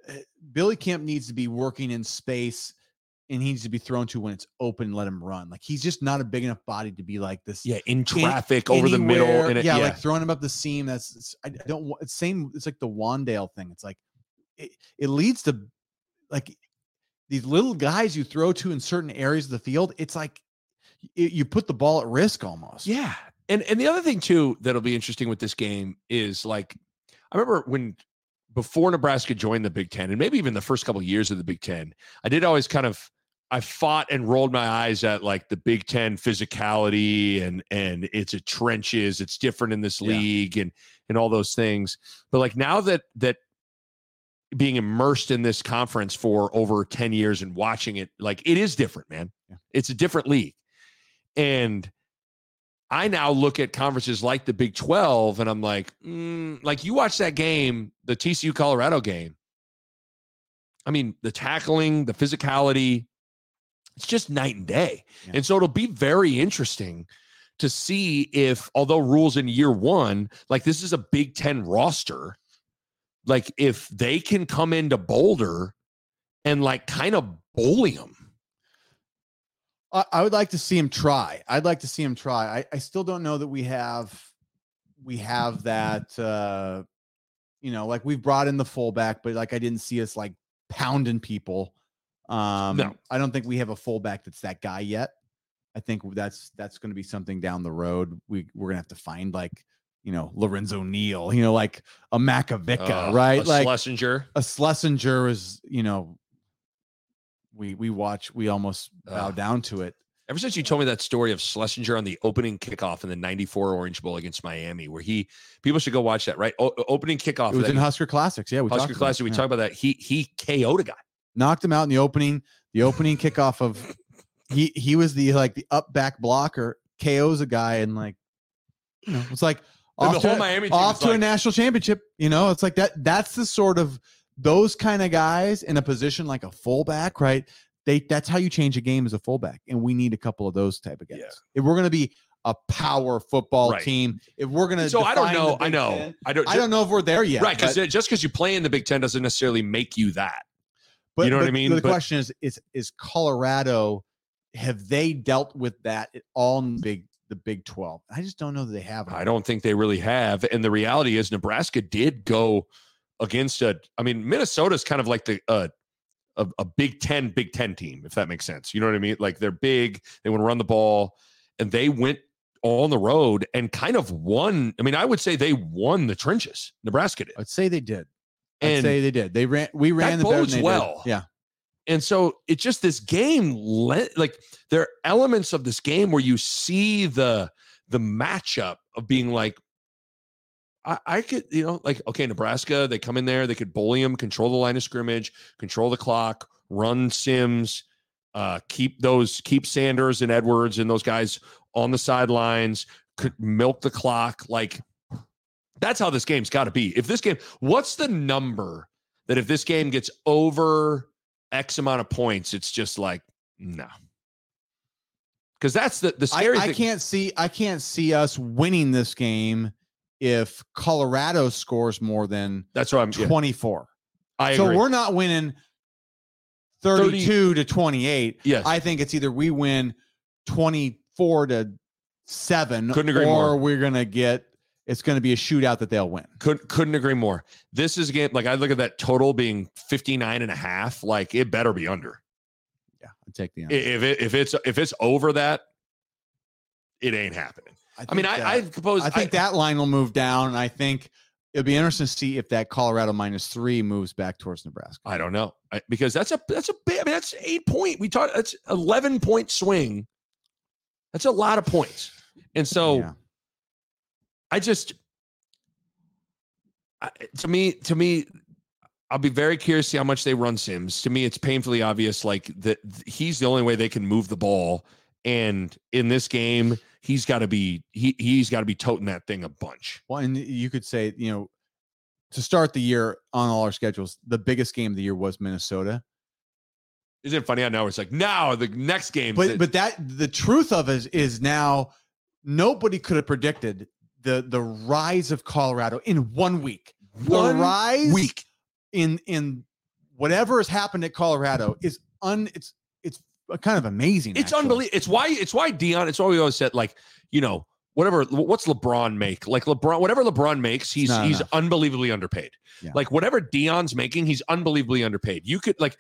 eh, billy kemp needs to be working in space and he needs to be thrown to when it's open let him run like he's just not a big enough body to be like this yeah, in traffic over the middle anywhere- and it, yeah, yeah, like throwing him up the seam. That's I don't. It's same. It's like the Wan'Dale thing. It's like it, it leads to like these little guys you throw to in certain areas of the field. It's like y- you put the ball at risk almost. yeah. And and the other thing too that'll be interesting with this game is like I remember when before Nebraska joined the Big Ten, and maybe even the first couple of years of the Big Ten, I did always kind of I fought and rolled my eyes at like the Big Ten physicality and and it's a trenches, it's different in this Yeah. league and and all those things. But like now that that being immersed in this conference for over 10 years and watching it, like it is different, man. Yeah. It's a different league. And I now look at conferences like the Big 12 and I'm like, mm, like you watch that game, the TCU Colorado game. I mean, the tackling, the physicality, it's just night and day. Yeah. And so it'll be very interesting to see if, although Rhule's in year one, like this is a Big 10 roster, like if they can come into Boulder and like kind of bully them. I, I would like to see him try. I'd like to see him try. I, I still don't know that we have we have that uh you know, like we've brought in the fullback, but like I didn't see us like pounding people. Um No. I don't think we have a fullback that's that guy yet. I think that's that's going to be something down the road. We we're going to have to find like, you know, Lorenzo Neal, you know, like a Makovicka, Uh, right? a like Schlesinger. a Schlesinger is, you know, we we watch, we almost bow down to it. Ever since you told me that story of Schlesinger on the opening kickoff in the 94 Orange Bowl against Miami, where he, people should go watch that, right? O- opening kickoff. It was in Husker Classics. Yeah, we Husker about We Yeah. talked about that. He, he KO'd a guy. knocked him out in the opening. The opening kickoff of he he was the like the up back blocker, KO's a guy, and like you know, it's like off, the to, whole Miami off to a national championship. You know, it's like that. That's the sort of those kind of guys in a position like a fullback, right? They that's how you change a game as a fullback, and we need a couple of those type of guys. Yeah. If we're gonna be a power football Right. team, if we're gonna So I don't know. I know. Ten- I don't. I don't know if we're there yet. right. Because just because you play in the Big Ten doesn't necessarily make you that. But You know what I mean? The But- question is, is is Colorado have they dealt with that at all in the big the Big Twelve? I just don't know that they have. I don't think they really have. And the reality is, Nebraska did go against a. I mean, Minnesota's kind of like the uh, a, a Big Ten Big Ten team, if that makes sense. You know what I mean? Like they're big, they want to run the ball, and they went on the road and kind of won. I mean, I would say they won the trenches. Nebraska did, I'd say they did. I'd and say they did. They ran. We ran the bodes than they did. well. Yeah. And so it's just this game. Like there are elements of this game where you see the the matchup of being like. I, I could, you know, like, okay, Nebraska, they come in there, they could bully them, control the line of scrimmage, control the clock, run Sims, uh, keep those keep Sanders and Edwards and those guys on the sidelines, could milk the clock. Like that's how this game's got to be. If this game, what's the number that if this game gets over X amount of points, it's just like no. Because that's the the scary I thing. can't see I can't see us winning this game if Colorado scores more than That's what I'm. yeah, 24. I so agree. we're not winning 32 to 28. Yes. I think it's either we win 24 to 7 Couldn't agree or more. we're going to get it's going to be a shootout that they'll win. couldn't couldn't agree more. This is a game like I look at that total being 59 and a half, like it better be under. Yeah, I take the under. If it if it's if it's over that, it ain't happening. I mean, think I I suppose I think that line will move down and I think it'll be interesting to see if that Colorado minus 3 moves back towards Nebraska. I don't know I, because that's a that's a big I mean, that's eight point. We talked that's 11 point swing. That's a lot of points, and so Yeah. I just I, to me to me I'll be very curious to see how much they run Sims. To me, it's painfully obvious like that he's the only way they can move the ball. And in this game, he's got to be he he's got to be toting that thing a bunch. Well, and you could say, you know, to start the year on all our schedules, the biggest game of the year was Minnesota. Isn't it funny how now it's like now the next game? But but that the truth of it is now nobody could have predicted the the rise of Colorado in one week. One the rise week. in in whatever has happened at Colorado is un it's it's kind of amazing. It's actually. unbelievable. It's why it's why Deion. It's why we always said like you know whatever. What's LeBron make? Like LeBron, whatever LeBron makes, he's not he's enough. unbelievably underpaid. Yeah. Like whatever Deion's making, he's unbelievably underpaid. You could like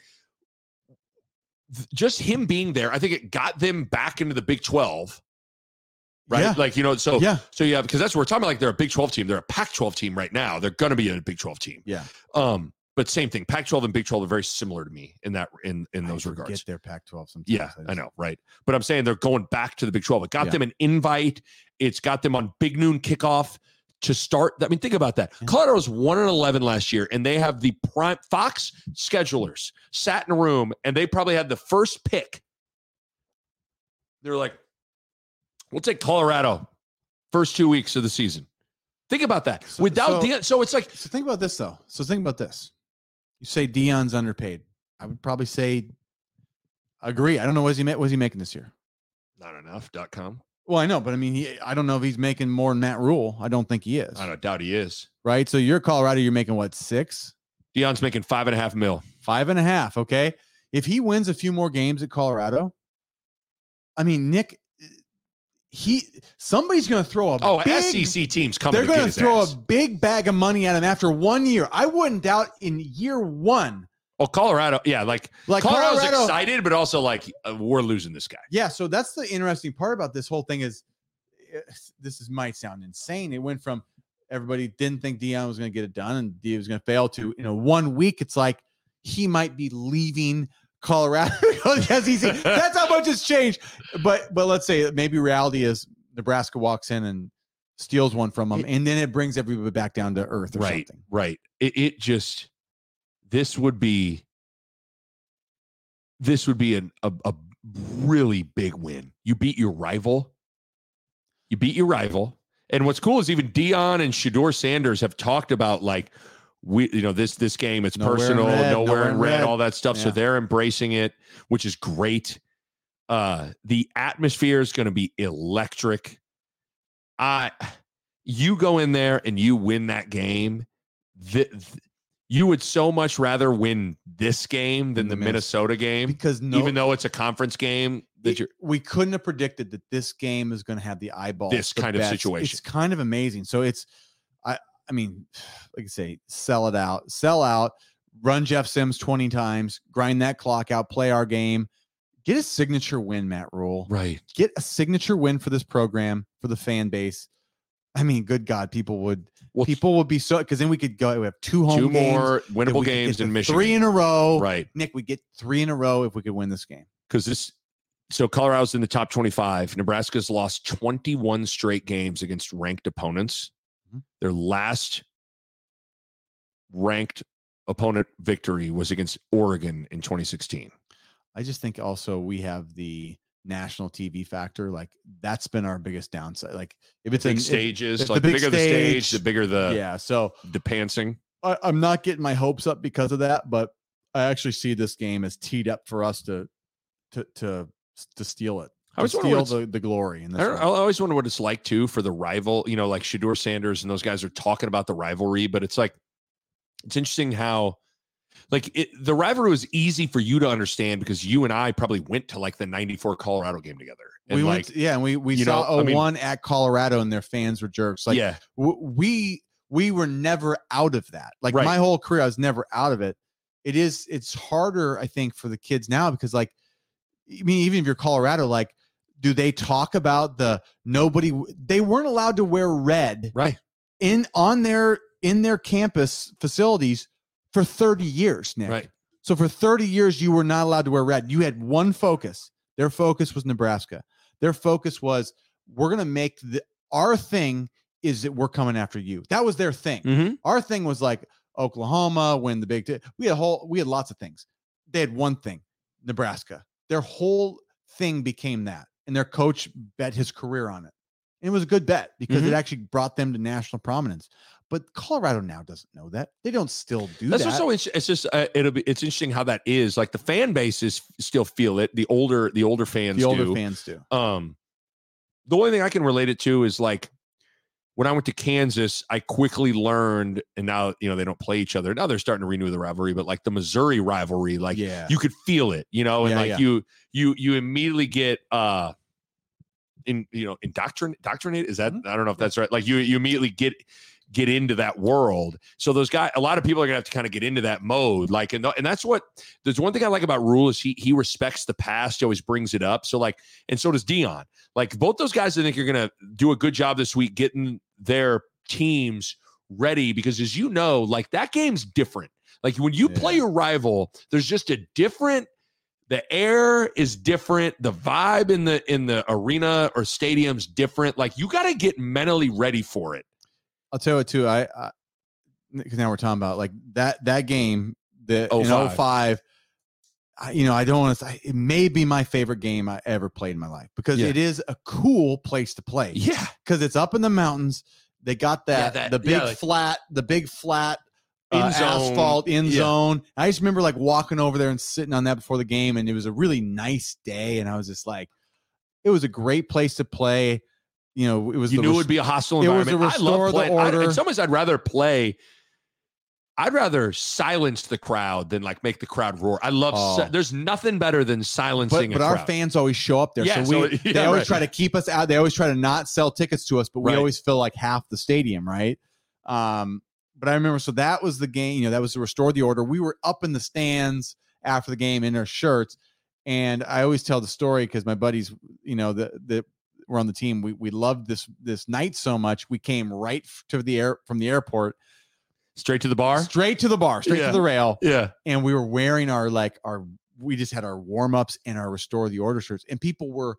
just him being there. I think it got them back into the Big Twelve. Right, Yeah. like you know, so Yeah. so yeah, because that's what we're talking about. Like they're a Big Twelve team. They're a Pac twelve team right now. They're going to be a Big Twelve team. Yeah. Um, but same thing. Pac twelve and Big Twelve are very similar to me in that in in I those regards. their Pac-12 sometimes. Yeah, I just- know, right? But I'm saying they're going back to the Big 12. It got Yeah. them an invite. It's got them on Big Noon kickoff to start. I mean, think about that. Yeah. Colorado was one and eleven last year, and they have the prime Fox schedulers sat in a room, and they probably had the first pick. They're like, "We'll take Colorado first two weeks of the season." Think about that. So- Without so- Deion, so it's like So think about this though. So think about this. You say Deion's underpaid. I would probably say agree. I don't know what he ma- was he making this year. not enough.com. Well, I know, but I mean, he, I don't know if he's making more than Matt Rhule. I don't think he is. I don't doubt he is. Right. So you're Colorado. You're making what six, Deion's making five and a half mil. five and a half. Okay. If he wins a few more games at Colorado, I mean, Nick, he somebody's going to throw a Oh, big, SEC teams coming. They're going to throw ass. a big bag of money at him after one year. I wouldn't doubt in year one. Oh, Colorado. Yeah, like, Like Colorado's Colorado, excited, but also like uh, we're losing this guy. Yeah, so that's the interesting part about this whole thing is eh, this is might sound insane. It went from everybody didn't think Deion was going to get it done and Deion was going to fail to you know one week. It's like he might be leaving Colorado that's how much it's changed. But but let's say maybe reality is Nebraska walks in and steals one from him, and then it brings everybody back down to earth or Right, something. right. It, it just this would be this would be an, a a really big win. You beat your rival. You beat your rival. And what's cool is even Deion and Shedeur Sanders have talked about like we you know this this game it's Nowhere in personal, red, nowhere, nowhere in in red, red. all that stuff. So they're embracing it, which is great. Uh the atmosphere is going to be electric. I you go in there and you win that game. th- th- you would so much rather win this game than the Minnesota game, Because no, even though it's a conference game. That you're we couldn't have predicted that this game is going to have the eyeball This kind of situation. It's kind of amazing. So it's, I, I mean, like I say, sell it out, sell out, run Jeff Sims twenty times, grind that clock out, play our game, get a signature win, Matt Rhule. right. Get a signature win for this program for the fan base. I mean, good God, people would Well, people would be so because then we could go. We have two home two games. more winnable games in Michigan. Three in a row. right. Nick, we get three in a row if we could win this game. because this so Colorado's in the top 25. Nebraska's lost 21 straight games against ranked opponents. Mhm. Their last ranked opponent victory was against Oregon in 2016. I just think also we have the national TV factor. Like that's been our biggest downside. Like if it's Big if- stages, if like the bigger the stage, the stage- bigger the yeah. So the pantsing. I, I'm not getting my hopes up because of that, but I actually see this game as teed up for us to to to to steal it. I always steal the, the glory in this. I. I always wonder what it's like too for the rival. You know, like Shedeur Sanders and those guys are talking about the rivalry, but it's like it's interesting how like it, the rivalry was easy for you to understand because you and I probably went to like the 94 Colorado game together. And we like, went, yeah, and we we saw know, a I mean- one at Colorado, and their fans were jerks. Like yeah, w- we we were never out of that. Like Right. my whole career, I was never out of it. It is it's harder, I think, for the kids now because like I mean, even if you're Colorado, like do they talk about the nobody they weren't allowed to wear red right. in on their in their campus facilities for 30 years, Nick. Right. So for 30 years, you were not allowed to wear red. You had one focus. Their focus was Nebraska. Their focus was we're gonna make the our thing is that we're coming after you. That was their thing. Mm-hmm. Our thing was like Oklahoma when the big. T- we had a whole. We had lots of things. They had one thing, Nebraska. Their whole thing became that, and their coach bet his career on it. And it was a good bet because Mm-hmm. it actually brought them to national prominence. But Colorado now doesn't know that. They don't still do That's that. what's so interesting. It's just uh, it'll be it's interesting how that is. Like the fan bases still feel it. The older the older fans the older do. fans do. Um, the only thing I can relate it to is like when I went to Kansas, I quickly learned, and now you know they don't play each other. Now they're starting to renew the rivalry, but like the Missouri rivalry, like yeah. you could feel it, you know, and Yeah, like yeah. you you you immediately get uh in you know indoctrin indoctrinate is that Mm-hmm. I don't know if that's right. Like you you immediately get get into that world. So those guys, a lot of people are gonna have to kind of get into that mode. Like, and, and that's what there's one thing I like about Rhule is he he respects the past. He always brings it up. So like, and so does Deion. Like both those guys, I think are gonna do a good job this week getting their teams ready because as you know, like that game's different. Like when you play Yeah. your rival, there's just a different the air is different the vibe in the in the arena or stadium's different like you got to get mentally ready for it I'll tell you what too. I, because now we're talking about like that that game the in 05. 05 I, you know, I don't want to say it may be my favorite game I ever played in my life because Yeah. it is a cool place to play. yeah Because it's up in the mountains. They got Yeah, that, that- the big yeah, like- flat, the big flat In uh, zone. asphalt in Yeah. zone. I just remember like walking over there and sitting on that before the game, and it was a really nice day. And I was just like, it was a great place to play. You know, it was you the knew it would be a hostile environment. it was a i love restore the playing I- order. in some ways i'd rather play i'd rather silence the crowd than like make the crowd roar i love si- Oh. there's nothing better than silencing but a our crowd. fans always show up there. Yeah, so we so- yeah, they always right. try to keep us out. They always try to not sell tickets to us, but we Right. always fill like half the stadium, right? Um, but I remember so that was the game, you know, that was to restore the order. We were up in the stands after the game in our shirts. And I always tell the story because my buddies, you know, the that were on the team, we we loved this this night so much. We came right to the air from the airport, straight to the bar straight to the bar, straight Yeah. to the rail yeah and we were wearing our like our we just had our warm-ups and our restore the order shirts and people were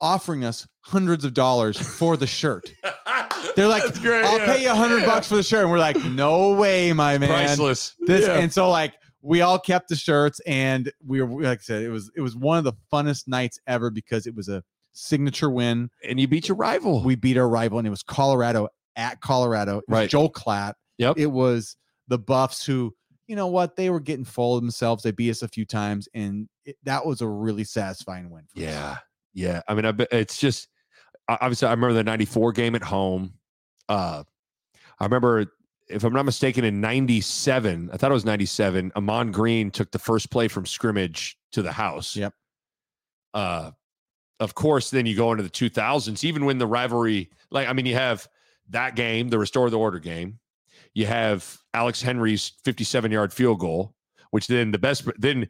offering us hundreds of dollars for the shirt they're like great, i'll yeah. pay you a hundred Yeah. bucks for the shirt and we're like no way my man priceless this and so like we all kept the shirts and we were like i said it was it was one of the funnest nights ever because it was a signature win and you beat your rival we beat our rival and it was colorado at colorado It was Right. joel klatt Yep. it was the buffs who you know what they were getting full of themselves they beat us a few times and it, that was a really satisfying win for us. Yeah, yeah. I mean, I it's just obviously. I remember the '94 game at home. Uh, I remember, if I'm not mistaken, in '97, I thought it was '97. Ahman Green took the first play from scrimmage to the house. Yep. Uh, of course, then you go into the 2000s. Even when the rivalry, like I mean, you have that game, the restore the order game. You have Alex Henery's 57 yard field goal, which then the best, then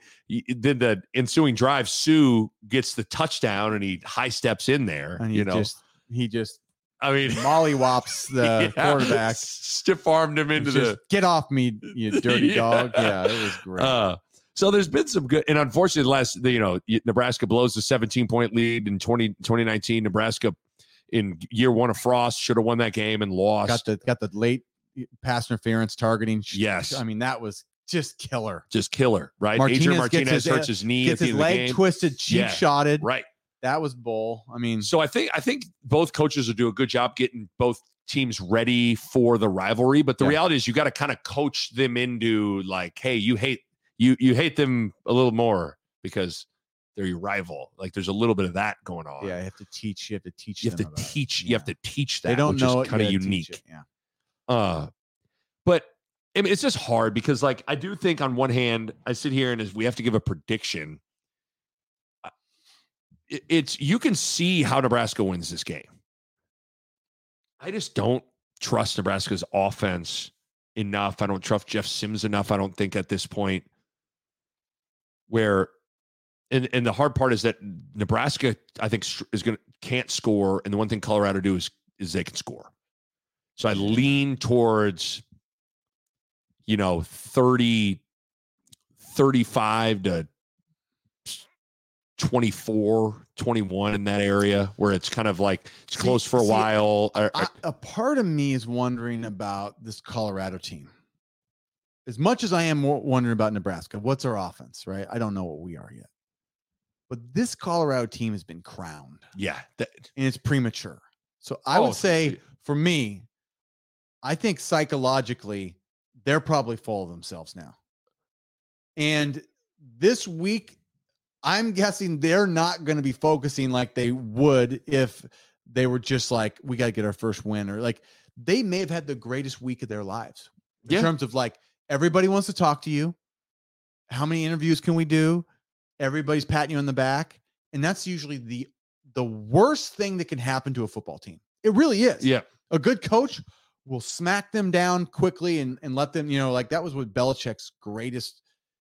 then the ensuing drive, Suh gets the touchdown and he high steps in there. and he you know, just he just I mean, mollywops the yeah, quarterback stiff armed him into Just, the get off me you dirty Yeah. dog yeah it was great Uh, so there's been some good, and unfortunately, the last you know Nebraska blows the 17 point lead in 20, 2019. Nebraska in year one of Frost should have won that game and lost. got the got the late pass interference targeting Yes. i mean that was just killer. just killer, right? Martinez Adrian Martinez his- eh, hurts his knee Gets his end of the leg twisted, cheap Yeah. shotted. Right. That was bull. I mean, So I think I think both coaches will do a good job getting both teams ready for the rivalry. But the Yeah. reality is you got to kind of coach them into like, hey, you hate you you hate them a little more because they're your rival. Like there's a little bit of that going on. yeah, you have to teach. You have to teach. You have to them about it. teach. You have to teach that. They don't know kind of unique. Yeah. Uh, but I mean, it's just hard because, like, I do think on one hand, I sit here and as we have to give a prediction. uh, It's you can see how Nebraska wins this game. I just don't trust Nebraska's offense enough. I don't trust Jeff Sims enough. I don't think at this point where and and the hard part is that Nebraska I think is going to can't score and the one thing Colorado do is is they can score. So I mm-hmm. lean towards you know 30 35 to 24 21 in that area where it's kind of like it's See- close for a see, while. I, a part of me is wondering about this Colorado team. As much as I am wondering about Nebraska, what's our offense, right? I don't know what we are yet. But this Colorado team has been crowned yeah, that, and it's premature. So I Oh, would say for me, I think psychologically, they're probably full of themselves now. And this week, I'm guessing they're not going to be focusing like they would if they were just like, we got to get our first win, or like they may have had the greatest week of their lives in Yeah. terms of like everybody wants to talk to you. How many interviews can we do? Everybody's patting you on the back. And that's usually the the worst thing that can happen to a football team. It really is. yeah. A good coach will smack them down quickly and, and let them, you know, like that was what Belichick's greatest,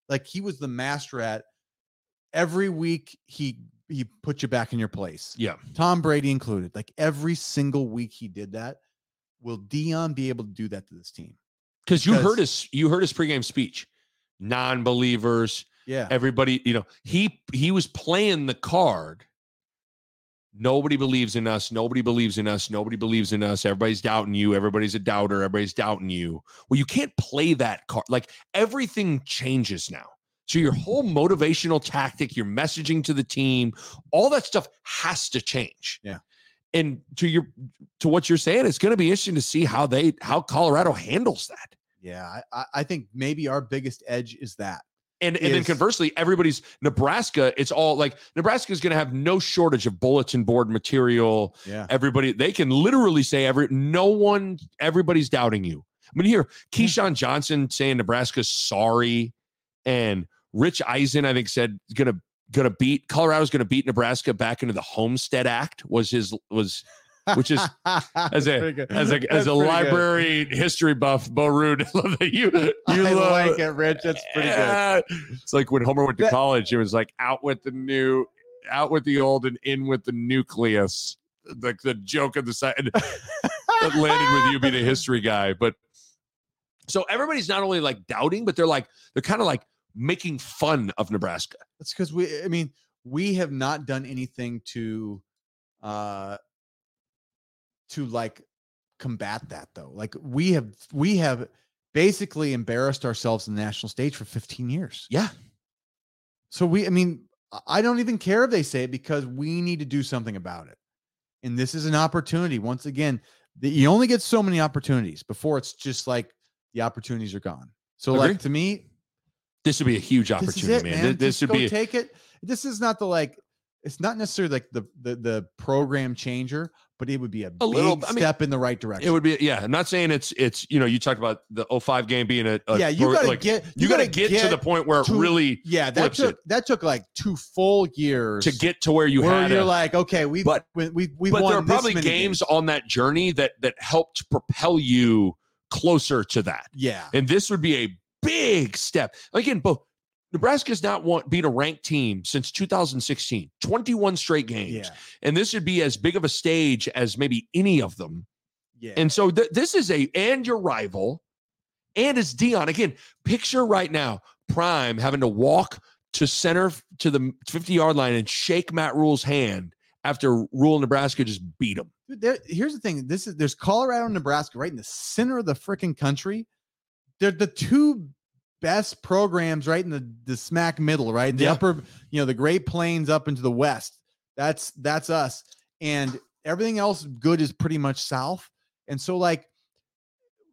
like he was the master at every week he he put you back in your place. Yeah. Tom Brady included. Like every single week he did that. Will Deion be able to do that to this team? Because you heard his you heard his pregame speech. Non-believers, Yeah. everybody, you know, he he was playing the card. Nobody believes in us. Nobody believes in us. Nobody believes in us. Everybody's doubting you. Everybody's a doubter. Everybody's doubting you. Well, you can't play that card. Like everything changes now. So your mm-hmm. whole motivational tactic, your messaging to the team, all that stuff has to change. Yeah. And to your to what you're saying, it's going to be interesting to see how they how Colorado handles that. Yeah. I- I, think maybe our biggest edge is that. And and then conversely, everybody's Nebraska. It's all like Nebraska is going to have no shortage of bulletin board material. Yeah. Everybody, they can literally say every no one, everybody's doubting you. I mean, here Keyshawn Johnson saying Nebraska's sorry, and Rich Eisen, I think, said gonna gonna beat Colorado's gonna beat Nebraska back into the Homestead Act was his was which is as a as a as a library history buff, Bo Ruud. I love that you you I love like it, Rich. That's pretty good. It's like when Homer went to college, it was like out with the new, out with the old, and in with the nucleus. Like the joke of the side that landed with you being a history guy. But so everybody's not only like doubting, but they're like they're kind of like making fun of Nebraska. That's because we, I mean, we have not done anything to, uh, to like combat that though. Like we have, we have basically embarrassed ourselves in the national stage for 15 years. Yeah. So we, I mean, I- don't even care if they say it because we need to do something about it. And this is an opportunity. Once again, that you only get so many opportunities before it's just like the opportunities are gone. So, Agree. like to me, This would be a huge this opportunity, it, man. man. Th- This would go be take it. This is not the like. It's not necessarily like the the the program changer, but it would be a, A little- I mean, step in the right direction. it would be yeah. I'm not saying it's it's you know you talked about the 05 game being a, a yeah, you gotta like, get you got to get, to the point where it really yeah. That took it. that took like two full years to get to where you where had you're a- like, okay, we But- we we we but won there are probably many games on that journey that that helped propel you closer to that. Yeah, And this would be a big step. Again, both Nebraska's not want beat a ranked team since 2016, 21 straight games. yeah, And this would be as big of a stage as maybe any of them. yeah. And so th- this is a and your rival, and it's Deion. Again, picture right now, Prime having to walk to center to the 50 yard line and shake Matt Rhule's hand after Rhule Nebraska just beat him. Dude, there, here's the thing. This is there's Colorado Nebraska right in the center of the freaking country. They're the two best programs right in the, the smack middle, right? The Yeah. upper, you know, the Great Plains up into the west. That's that's us. And everything else good is pretty much south. And so like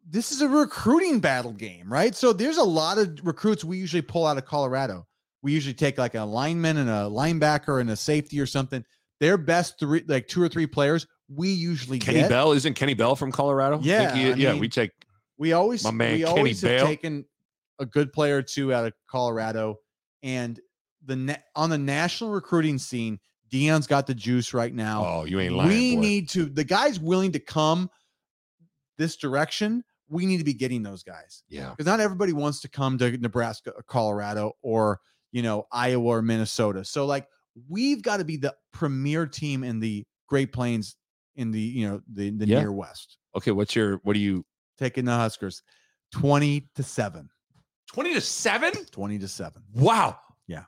this is a recruiting battle game, right? So there's a lot of recruits we usually pull out of Colorado. We usually take like a lineman and a linebacker and a safety or something. Their best three, like two or three players, we usually Kenny get. Bell isn't Kenny Bell from Colorado? Yeah, he- yeah. mean, we take We always, My man we Kenny always have taken a good player or two out of Colorado, and the na- on the national recruiting scene, Deion's got the juice right now. Oh, you ain't lying. we boy. need to. The guys willing to come this direction. We need to be getting those guys yeah. because not everybody wants to come to Nebraska, or Colorado, or you know Iowa or Minnesota. So like we've got to be the premier team in the Great Plains in the you know the the Yeah. near west. Okay, what's your what do you Taking the Huskers, twenty to seven. 20 to 7? 20 to 7. Wow. Yeah.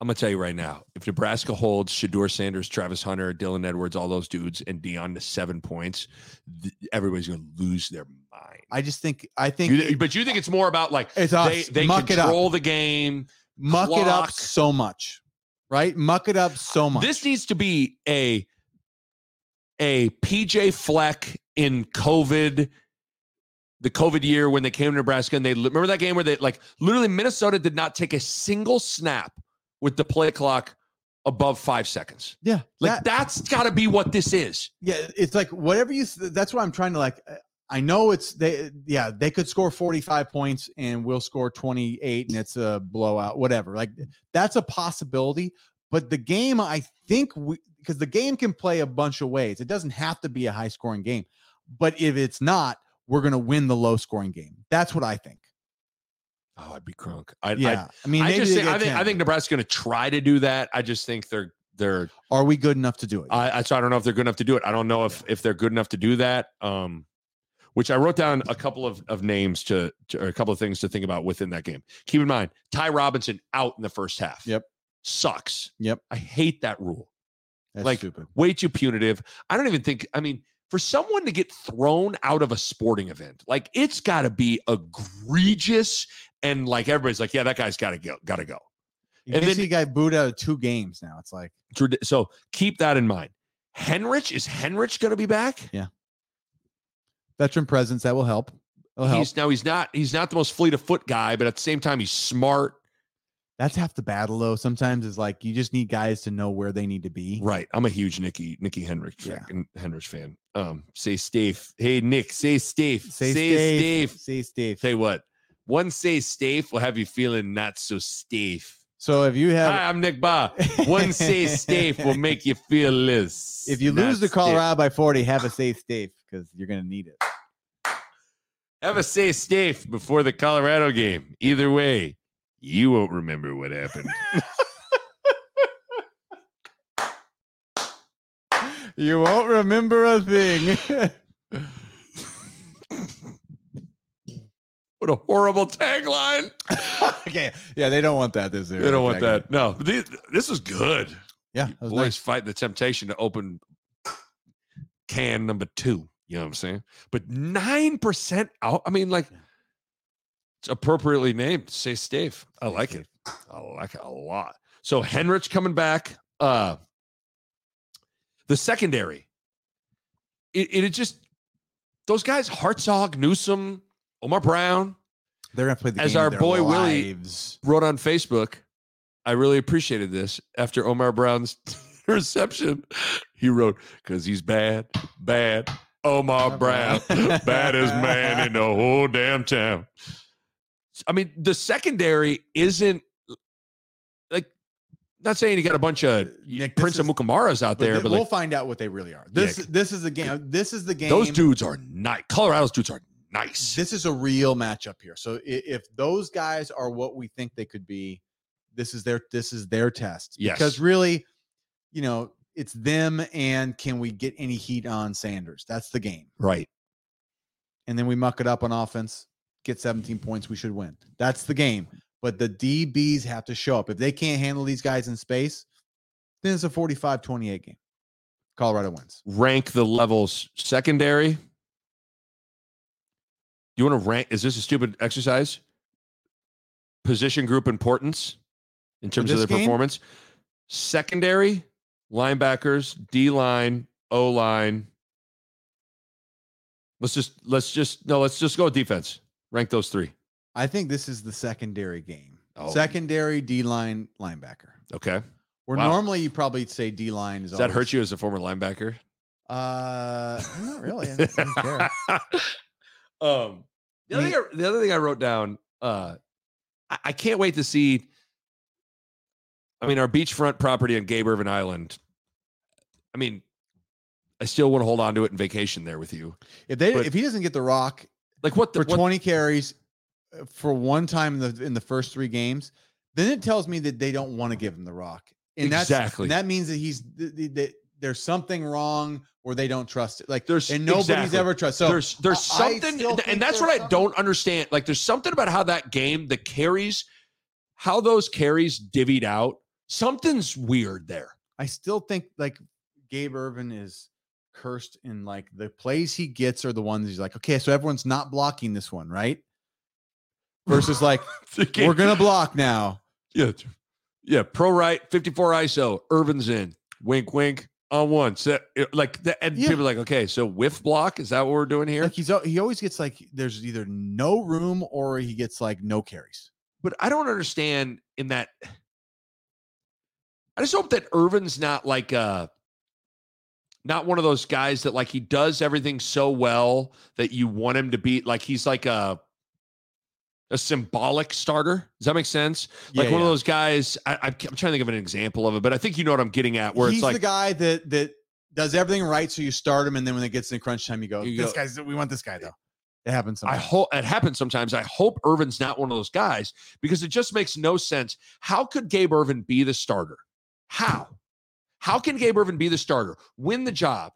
I'm gonna tell you right now, if Nebraska holds Shedeur Sanders, Travis Hunter, Dylan Edwards, all those dudes, and Deion to seven points, th- everybody's gonna lose their mind. I just think I think You- but you think it's more about like it's they, us. they muck it up. control the game. Muck it up so much. Right? Muck it up so much. This needs to be a a PJ Fleck in COVID, the COVID year when they came to Nebraska and they remember that game where they like literally Minnesota did not take a single snap with the play clock above five seconds. yeah. Like that- that's got to be what this is. yeah, it's like whatever you that's what I'm trying to like I know it's they yeah, they could score 45 points and we'll score 28 and it's a blowout whatever. Like that's a possibility, but the game I think we because the game can play a bunch of ways. It doesn't have to be a high scoring game. But if it's not, we're going to win the low scoring game. That's what I think. Oh, I'd be crunk. I, Yeah. I, mean, I, I just think I think I think Nebraska's going to try to do that. I just think they're they're are we good enough to do it? I, I so I don't know if they're good enough to do it. I don't know if if they're good enough to do that. Um, which I wrote down a couple of, of names to, to or a couple of things to think about within that game. Keep in mind, Ty Robinson out in the first half. Yep. Sucks. Yep. I hate that rule. That's like, stupid. Way too punitive. I don't even think, I mean, for someone to get thrown out of a sporting event, like it's gotta be egregious. And like everybody's like, yeah, that guy's gotta go, gotta go. You and then- a guy booed out of two games now. It's like So keep that in mind. Henrich, is Henrich gonna be back? Yeah, veteran presence that will help. It'll help. He's now he's not he's not the most fleet of foot guy, but at the same time he's smart. That's half the battle, though. Sometimes it's like you just need guys to know where they need to be. Right. I'm a huge Nicky Nicky Henrich Yeah. fan, Henrich fan. Um, say Steve. Hey Nick, say Steve. Say, say. Steve. Say Steve. Tell you what, one say Steve will have you feeling not so Steve. So if you have, Hi, I'm Nick Bahe. One say Steve will make you feel less. if you lose to stiff. Colorado by forty, have a safe Steve because you're gonna need it. Have a say Steve before the Colorado game. Either way, you won't remember what happened. You won't remember a thing. what a horrible tagline. okay, yeah, they don't want that this year. They don't want that. No, this, this is good. Yeah, that was boys nice. fighting the temptation to open can number two. You know what I'm saying? But nine percent out. I mean, like it's appropriately named. Say Stave. I like it. I like it a lot. So Henrich coming back. Uh the secondary. It it, it just those guys, Hartzog, Newsome, Omar Brown, They're gonna play the As our boy Willie- wrote on Facebook, I really appreciated this after Omar Brown's reception. He wrote, because he's bad, bad. Omar Brown, baddest man in the whole damn town. I mean, the secondary isn't like, not saying you got a bunch of uh, Nick, this Prince Amukamaras out But there, th- but we'll like, find out what they really are. This Yeah. this is the game. This is the game. those dudes are nice. Colorado's dudes are nice. This is a real matchup here. So i- if those guys are what we think they could be, this is their this is their test. Yes. Because really, you know, it's them and can we get any heat on Sanders? That's the game. right. And then we muck it up on offense, get 17 points, we should win. That's the game. But the DBs have to show up. If they can't handle these guys in space, then it's a 45-28 game. Colorado wins. Rank the levels secondary. You want to rank? Is this a stupid exercise? position group importance in terms of their game? performance. Secondary, linebackers, D line, O line. Let's just let's just no, let's just go with defense. Rank those three. I think this is the secondary game. Oh. Secondary D line linebacker. Okay. Where Wow. normally you probably say D line is. Does that always- hurt you as a former linebacker? Uh, not really. I don't- care. um, the other, thing I, the other thing I wrote down, uh, I, I can't wait to see. I mean, our beachfront property on Gabe Ervin Island. I mean, I still want to hold on to it and vacation there with you. If they But- if he doesn't get the rock Like what the for what, 20 carries uh, for one time in the in the first three games, then it tells me that they don't want to give him the rock. And that's Exactly. and that means that he's th- th- that there's something wrong or they don't trust it. Like There's and nobody's exactly. ever trust. So there's there's something, and- that's what I don't understand. Like, there's something about how that game, the carries, how those carries divvied out. Something's weird there. I still think like Gabe Ervin is cursed in like the plays he gets are the ones he's like, okay, so everyone's not blocking this one, right? Versus like, we're gonna block now. Yeah. Yeah. Pro right, 54 ISO. Ervin's in. Wink, wink. On one. Set like that. And Yeah. people are like, okay, so whiff block. Is that what we're doing here? Like he's he always gets like there's either no room or he gets like no carries. but I don't understand in that. I just hope that Ervin's not like uh not one of those guys that like he does everything so well that you want him to be like he's like a a symbolic starter. Does that make sense? Like Yeah, one of those guys. I, I'm I'm trying to think of an example of it, but I think you know what I'm getting at. Where he's it's like the guy that that does everything right, so you start him, and then when it gets in crunch time, you go, You "This go- guy's we want this guy though." It happens. Sometimes. I hope it happens sometimes. I hope Ervin's not one of those guys because it just makes no sense. How could Gabe Ervin be the starter? How? How can Gabe Ervin be the starter, win the job,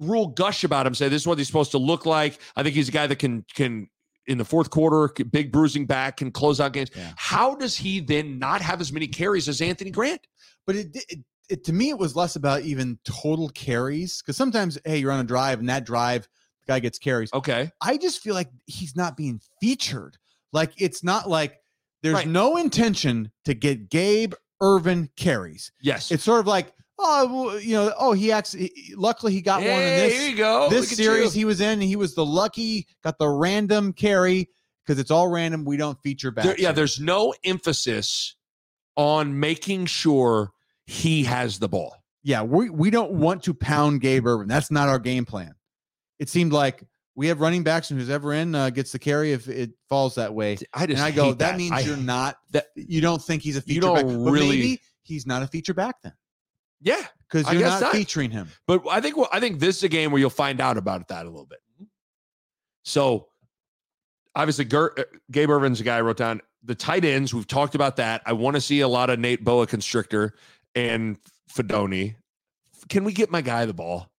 Rhule gush about him, say this is what he's supposed to look like? I think he's a guy that can can in the fourth quarter, big bruising back, can close out games. Yeah. How does he then not have as many carries as Anthony Grant? but it, it, it to me it was less about even total carries because sometimes hey you're on a drive and that drive the guy gets carries Okay, i just feel like he's not being featured like it's not like there's Right. no intention to get gabe ervin carries yes, it's sort of like oh well, you know oh he actually luckily he got one in this here you go. this Look series he was in he was the lucky got the random carry because it's all random we don't feature back There- yeah, there's no emphasis on making sure he has the ball. yeah, we we don't want to pound Gabe Ervin. That's not our game plan. It seemed like we have running backs and who's ever in uh, gets the carry if it falls that way. I just And I go, hate that, means I- you're not that- you don't think he's a feature You don't But really- maybe he's not a feature back then yeah, because you're not, not. featuring him. but I think I think this is a game where you'll find out about that a little bit. So obviously, Ger- uh, Gabe Ervin's a guy I wrote down. The tight ends, we've talked about that. I want to see a lot of Nate Boa Constrictor and Fidone. Can we get my guy the ball?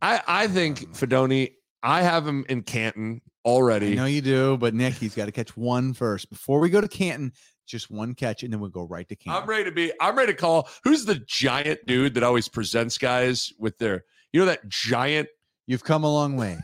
I I think Fidone. I have him in Canton I already. know you do, but Nick, he's got to catch one first before we go to Canton. Just one catch, and then we'll go right to Canton. I'm ready to be. I'm ready to call. Who's the giant dude that always presents guys with their? You know that giant. You've come a long way.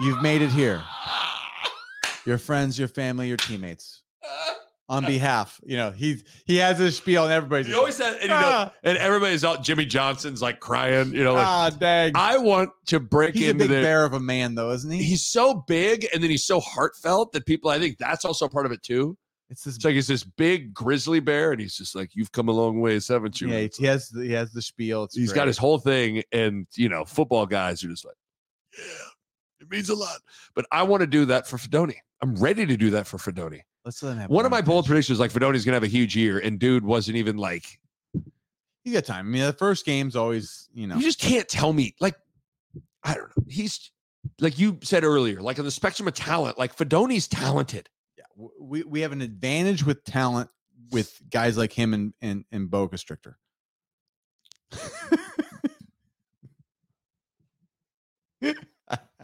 You've made it here. Your friends, your family, your teammates. On behalf, you know, he he has a spiel, and everybody's He always said, and, you know, Ah. and everybody's out. Jimmy Johnson's like crying. You know, like ah, dang. I want to break He's a into big the. bear of a man, though, isn't he? He's so big, and then he's so heartfelt that people. I think that's also part of it too. It's this. It's like he's this big grizzly bear, and he's just like, "You've come a long way, haven't you?" Yeah, he has the, he has the spiel. It's he's got his whole thing, and you know, football guys are just like, "Yeah, it means a lot." But I want to do that for Fidone. I'm ready to do that for Fidone. Let's let him have One of my bold predictions, like Fidone's gonna have a huge year, and dude wasn't even like You got time. I mean, the first game's always, you know, you just can't tell me like I don't know. He's like you said earlier, like on the spectrum of talent, like Fidone's talented. Yeah, w- we we have an advantage with talent with guys like him and and and Bo Constrictor.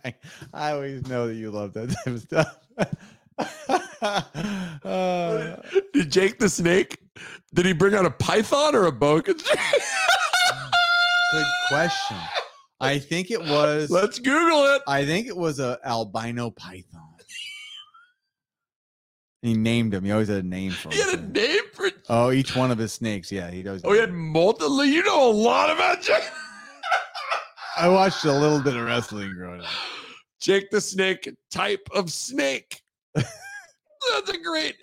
I, I always know that you love that type of stuff. Uh, Did Jake the Snake? Did he bring out a python or a boa constrictor? good question. I think it was. Let's Google it. I think it was a albino python. He named him. He always had a name for He had a name for. Oh, each one of his snakes. Yeah, he does. Oh, he had multiple. You know a lot about Jake. I watched a little bit of wrestling growing up. Jake the Snake type of snake. That's a great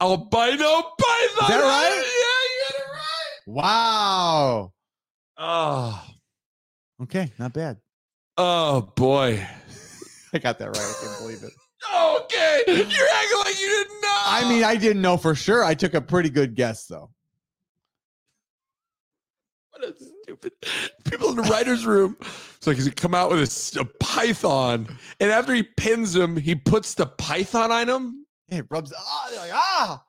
albino python. Is that right? Yeah, you got it right. Wow. Oh, Okay, not bad. oh boy. I got that right. I can't believe it. Okay, you're acting like you didn't know. I mean, I didn't know for sure. I took a pretty good guess though. What a stupid people in the writer's room. It's like he's come out with a python, and after he pins him, he puts the python on him. It rubs. Ah, they're like ah.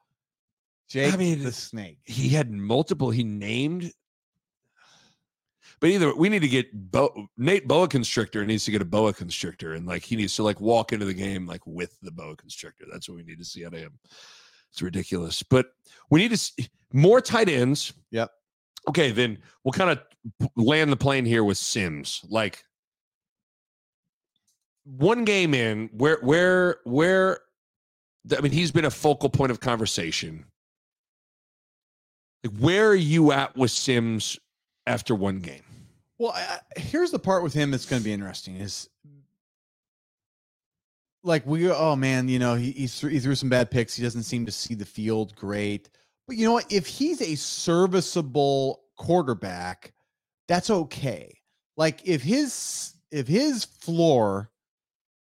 Jake, I mean, the snake. He had multiple. He named. But either we need to get Bo, Nate boa constrictor needs to get a boa constrictor, and like he needs to like walk into the game like with the boa constrictor. That's what we need to see out of him. It's ridiculous, but we need to see more tight ends. Yep. Okay, then we'll kind of land the plane here with Sims. Like one game in, where where where I mean, he's been a focal point of conversation. Like, where are you at with Sims after one game? Well, I, here's the part with him that's going to be interesting is like we oh man, you know, he he threw, he threw some bad picks. He doesn't seem to see the field great. But you know what? If he's a serviceable quarterback, that's okay. Like if his if his floor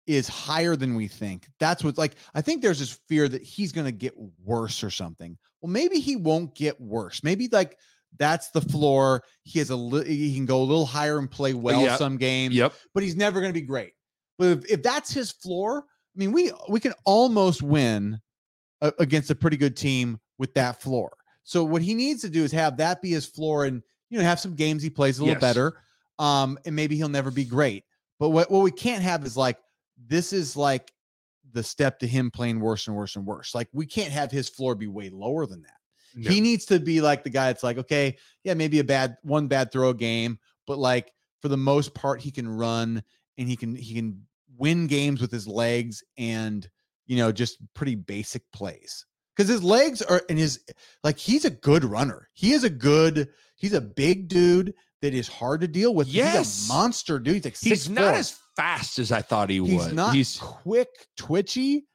is higher than we think, that's what like I think there's this fear that he's going to get worse or something. Well, maybe he won't get worse. Maybe like that's the floor. He has a li- he can go a little higher and play well yeah. some games Yep. but he's never going to be great. But if, if that's his floor, I mean, we we can almost win a, against a pretty good team with that floor. So what he needs to do is have that be his floor, and you know, have some games he plays a little Yes. better. Um, and maybe he'll never be great. But what what we can't have is like this is like the step to him playing worse and worse and worse. Like we can't have his floor be way lower than that. He needs to be like the guy that's like, okay, yeah, maybe a bad one bad throw game, but like for the most part, he can run and he can he can win games with his legs and you know just pretty basic plays because his legs are and his like he's a good runner. He is a good. He's a big dude that is hard to deal with. Yes. he's a monster dude. He's like He's not as fast as I thought he would. he's was. not He's quick, twitchy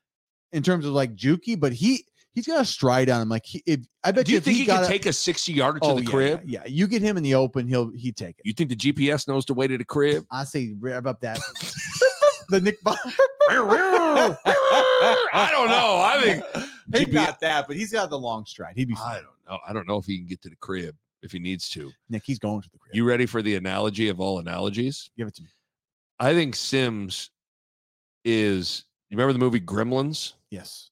in terms of like jukey, but he he's got a stride on him. Like he, if, I bet do you you think he, he, can a- take a 60 yarder to oh, the yeah, crib? Yeah, yeah, you get him in the open, he'll he take it. You think the GPS knows the way to the crib? I say rev up that the Nick Bob. I don't know. I think GPS got that, but he's got the long stride. He'd be Fine. I don't know. I don't know if he can get to the crib if he needs to. Nick. He's going to the crib. You ready for the analogy of all analogies? give it to me. I think Sims is. You remember the movie Gremlins? Yes.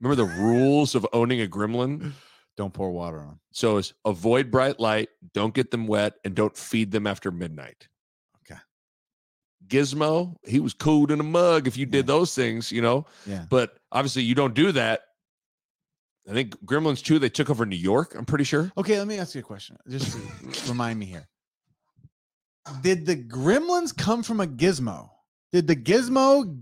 Remember the rules of owning a gremlin? Don't pour water on. So it's avoid bright light, don't get them wet, and don't feed them after midnight. Okay. Gizmo, he was cooled in a mug if you did those things, you know. Yeah. But obviously you don't do that. I think Gremlins 2, they took over New York, I'm pretty sure. Okay, let me ask you a question. Just remind me here. Did the gremlins come from a gizmo? Did the gizmo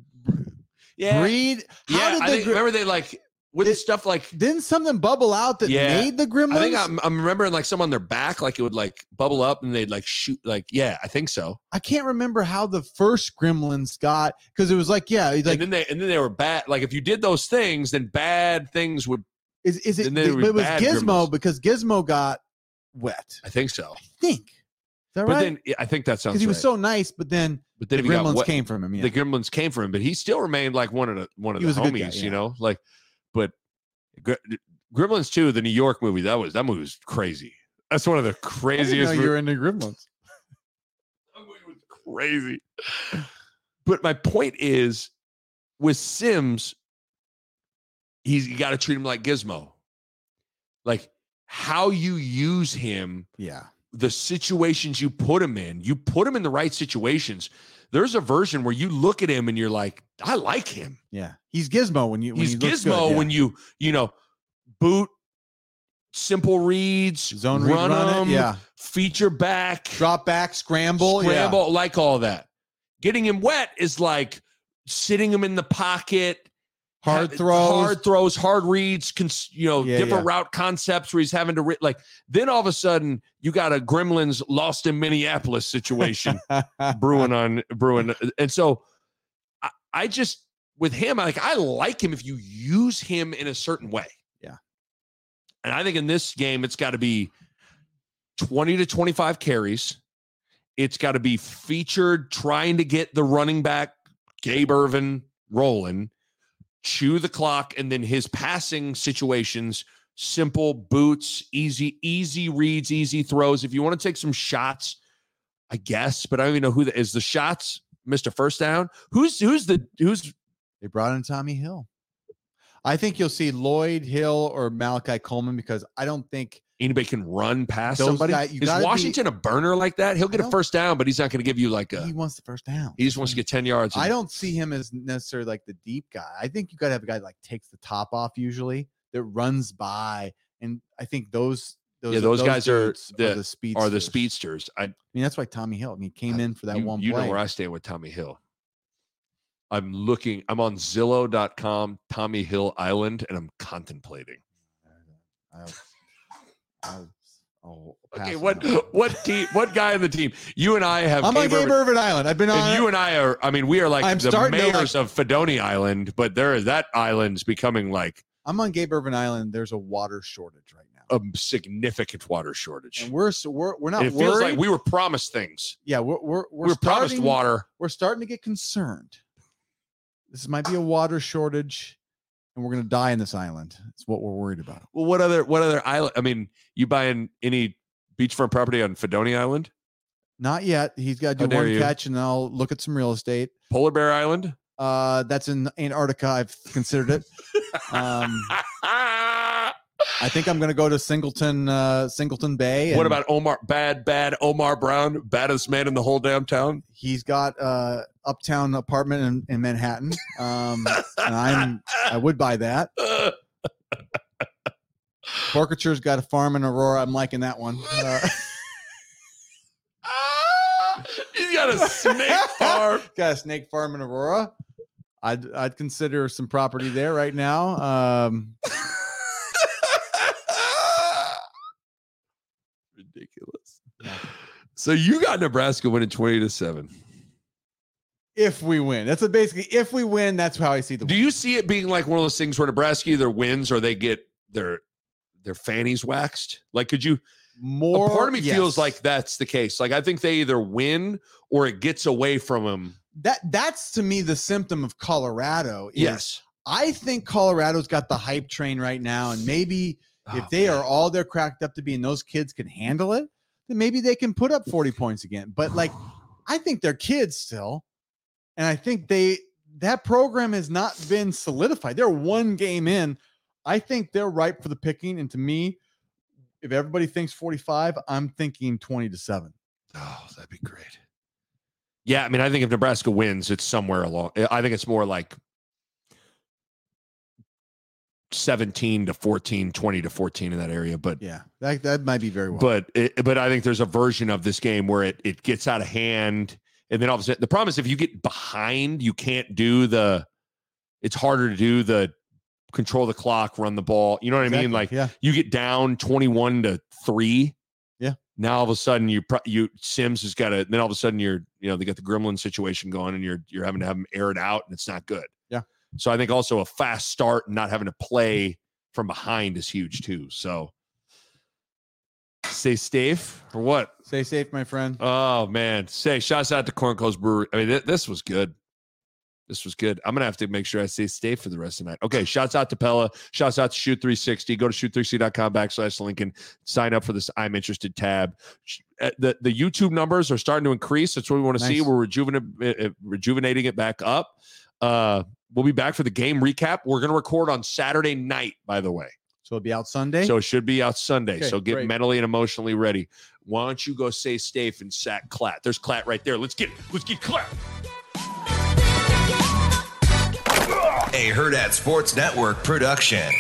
yeah. breed? How yeah, did the think, remember they like with Did- stuff like didn't something bubble out that Yeah. made the gremlins? I think I'm, I'm remembering like some on their back, like it would like bubble up and they'd like shoot, like yeah, I think so. I can't remember how the first gremlins got because it was like, yeah, like and then they and then they were bad. Like if you did those things, then bad things would. is, is it? but it was Gizmo gremlins. because Gizmo got wet. I think so. I think. Is that But right? then yeah, I think that sounds Because he was right. so nice, but then but then the he gremlins came from him. Yeah. the gremlins came from him, but he still remained like one of the one of He the homies, guy, you know. Like, but Gre- Gremlins 2, the New York movie, that was that movie was crazy. That's one of the I didn't know craziest. You're into gremlins. That movie was crazy. But my point is, with Sims, he's you got to treat him like Gizmo. Like how you use him, Yeah. the situations you put him in, you put him in the right situations. There's a version where you look at him and you're like, I like him. Yeah. He's Gizmo when you when He's he Gizmo good, yeah. when you, you know, boot simple reads, zone read, run, run it, 'em, Yeah. feature back, Drop back, scramble. scramble, like all that. Getting him wet is like sitting him in the pocket, Hard throws. hard throws, hard reads, cons- you know, Yeah, different yeah. route concepts where he's having to re- like. Then all of a sudden, you got a Gremlins lost in Minneapolis situation brewing on brewing, and so I, I just with him, like I like him if you use him in a certain way. Yeah. and I think in this game, it's got to be twenty to twenty-five carries. It's got to be featured trying to get the running back Gabe Irvin rolling, chew the clock, and then his passing situations simple boots, easy, easy reads, easy throws. If you want to take some shots, I guess, but I don't even know who the, is the shots. Mr. First Down. Who's who's the who's They brought in Tommy Hill. I think you'll see Lloyd Hill or Malachi Coleman because I don't think anybody can run past Those somebody? guys- is gotta be- Washington a burner like that? He'll get a first down, but he's not going to give you like a. he wants the first down. He just wants to get ten yards. I don't see him as necessarily like the deep guy. I think you got to have a guy that like takes the top off usually that runs by, and I think those those Yeah, those guys are the- the speed Are the speedsters? I I mean, that's why Tommy Hill. I mean, he came in for that you, one you play. know where I stand with Tommy Hill. I'm looking. I'm on Zillow.com, Tommy Hill Island, and I'm contemplating. I- I- I'll Okay, what what team? What guy in the team? You and I have. I'm on Gabe Gabe Ervin- Island. I've been on. and you and I are. I mean, we are like I'm the starting to, like- mayors of Fidone Island, but there that island's becoming like I'm on Gabe Ervin Island. There's a water shortage right now, a significant water shortage. and we're so we're we're not And it feels like we were promised things. yeah, we're we're we're, We were promised water. We're starting to get concerned. This might be a water shortage, and we're going to die in this island. It's what we're worried about. Well, what other what other island? I mean, you buying any beachfront property on Fidone Island, Not yet. He's got to do one you. catch, and I'll look at some real estate. Polar Bear Island? Uh, that's in Antarctica. I've considered it. Um, I think I'm going to go to Singleton, uh, Singleton Bay. what about Omar? Bad, bad Omar Brown, baddest man in the whole damn town. He's got uh, uptown apartment in, in Manhattan, um, and I'm I would buy that. Porkature's got a farm in Aurora. I'm liking that one. Uh, He's got a snake farm. got a snake farm in Aurora. I'd I'd consider some property there right now. Um, Ridiculous. So you got Nebraska winning twenty to seven. if we win, that's a basically if we win, that's how I see the. Do win. you see it being like one of those things where Nebraska either wins or they get their their fannies waxed? Like, could you? more? a part of me feels like that's the case. Like, I think they either win or it gets away from them. that. That's to me the symptom of Colorado. is Yes. I think Colorado's got the hype train right now, and maybe if Oh, they man. are all they're cracked up to be, and those kids can handle it, then maybe they can put up forty points again. But like, I think they're kids still, and I think they that program has not been solidified. They're one game in. I think they're ripe for the picking. And to me, if everybody thinks forty-five, I'm thinking twenty to seven. Oh, that'd be great. Yeah, I mean, I think if Nebraska wins, it's somewhere along. I think it's more like 17 to 14, 20 to 14 in that area. But Yeah, that that might be very well. but it, but I think there's a version of this game where it it gets out of hand, and then all of a sudden, the problem is if you get behind, you can't do the. It's harder to do the control the clock, run the ball. You know what I mean? Like yeah, you get down 21 to 3 Yeah. now all of a sudden you pro- you sims has got to then all of a sudden you're you know they got the gremlin situation going and you're you're having to have them air it out and it's not good. So i think also a fast start and not having to play from behind is huge too so stay safe or what stay safe, my friend. oh man say shouts out to corn Coast brewery i mean th- this was good this was good. I'm gonna have to make sure I stay safe for the rest of the night. Okay, shouts out to Pella. Shouts out to Shoot 360. Go to shoot360.com backslash Lincoln. Sign up for this I'm interested tab. Uh, The the YouTube numbers are starting to increase. That's what we want to see. We're rejuvenating uh, rejuvenating it back up. Uh, we'll be back for the game recap. We're gonna record on Saturday night, by the way. So it'll be out Sunday. So it should be out Sunday. Okay, so get great. mentally and emotionally ready. Why don't you go say safe and sack Klatt? There's Klatt right there. Let's get let's get Klatt. A Hurrdat Sports Network production.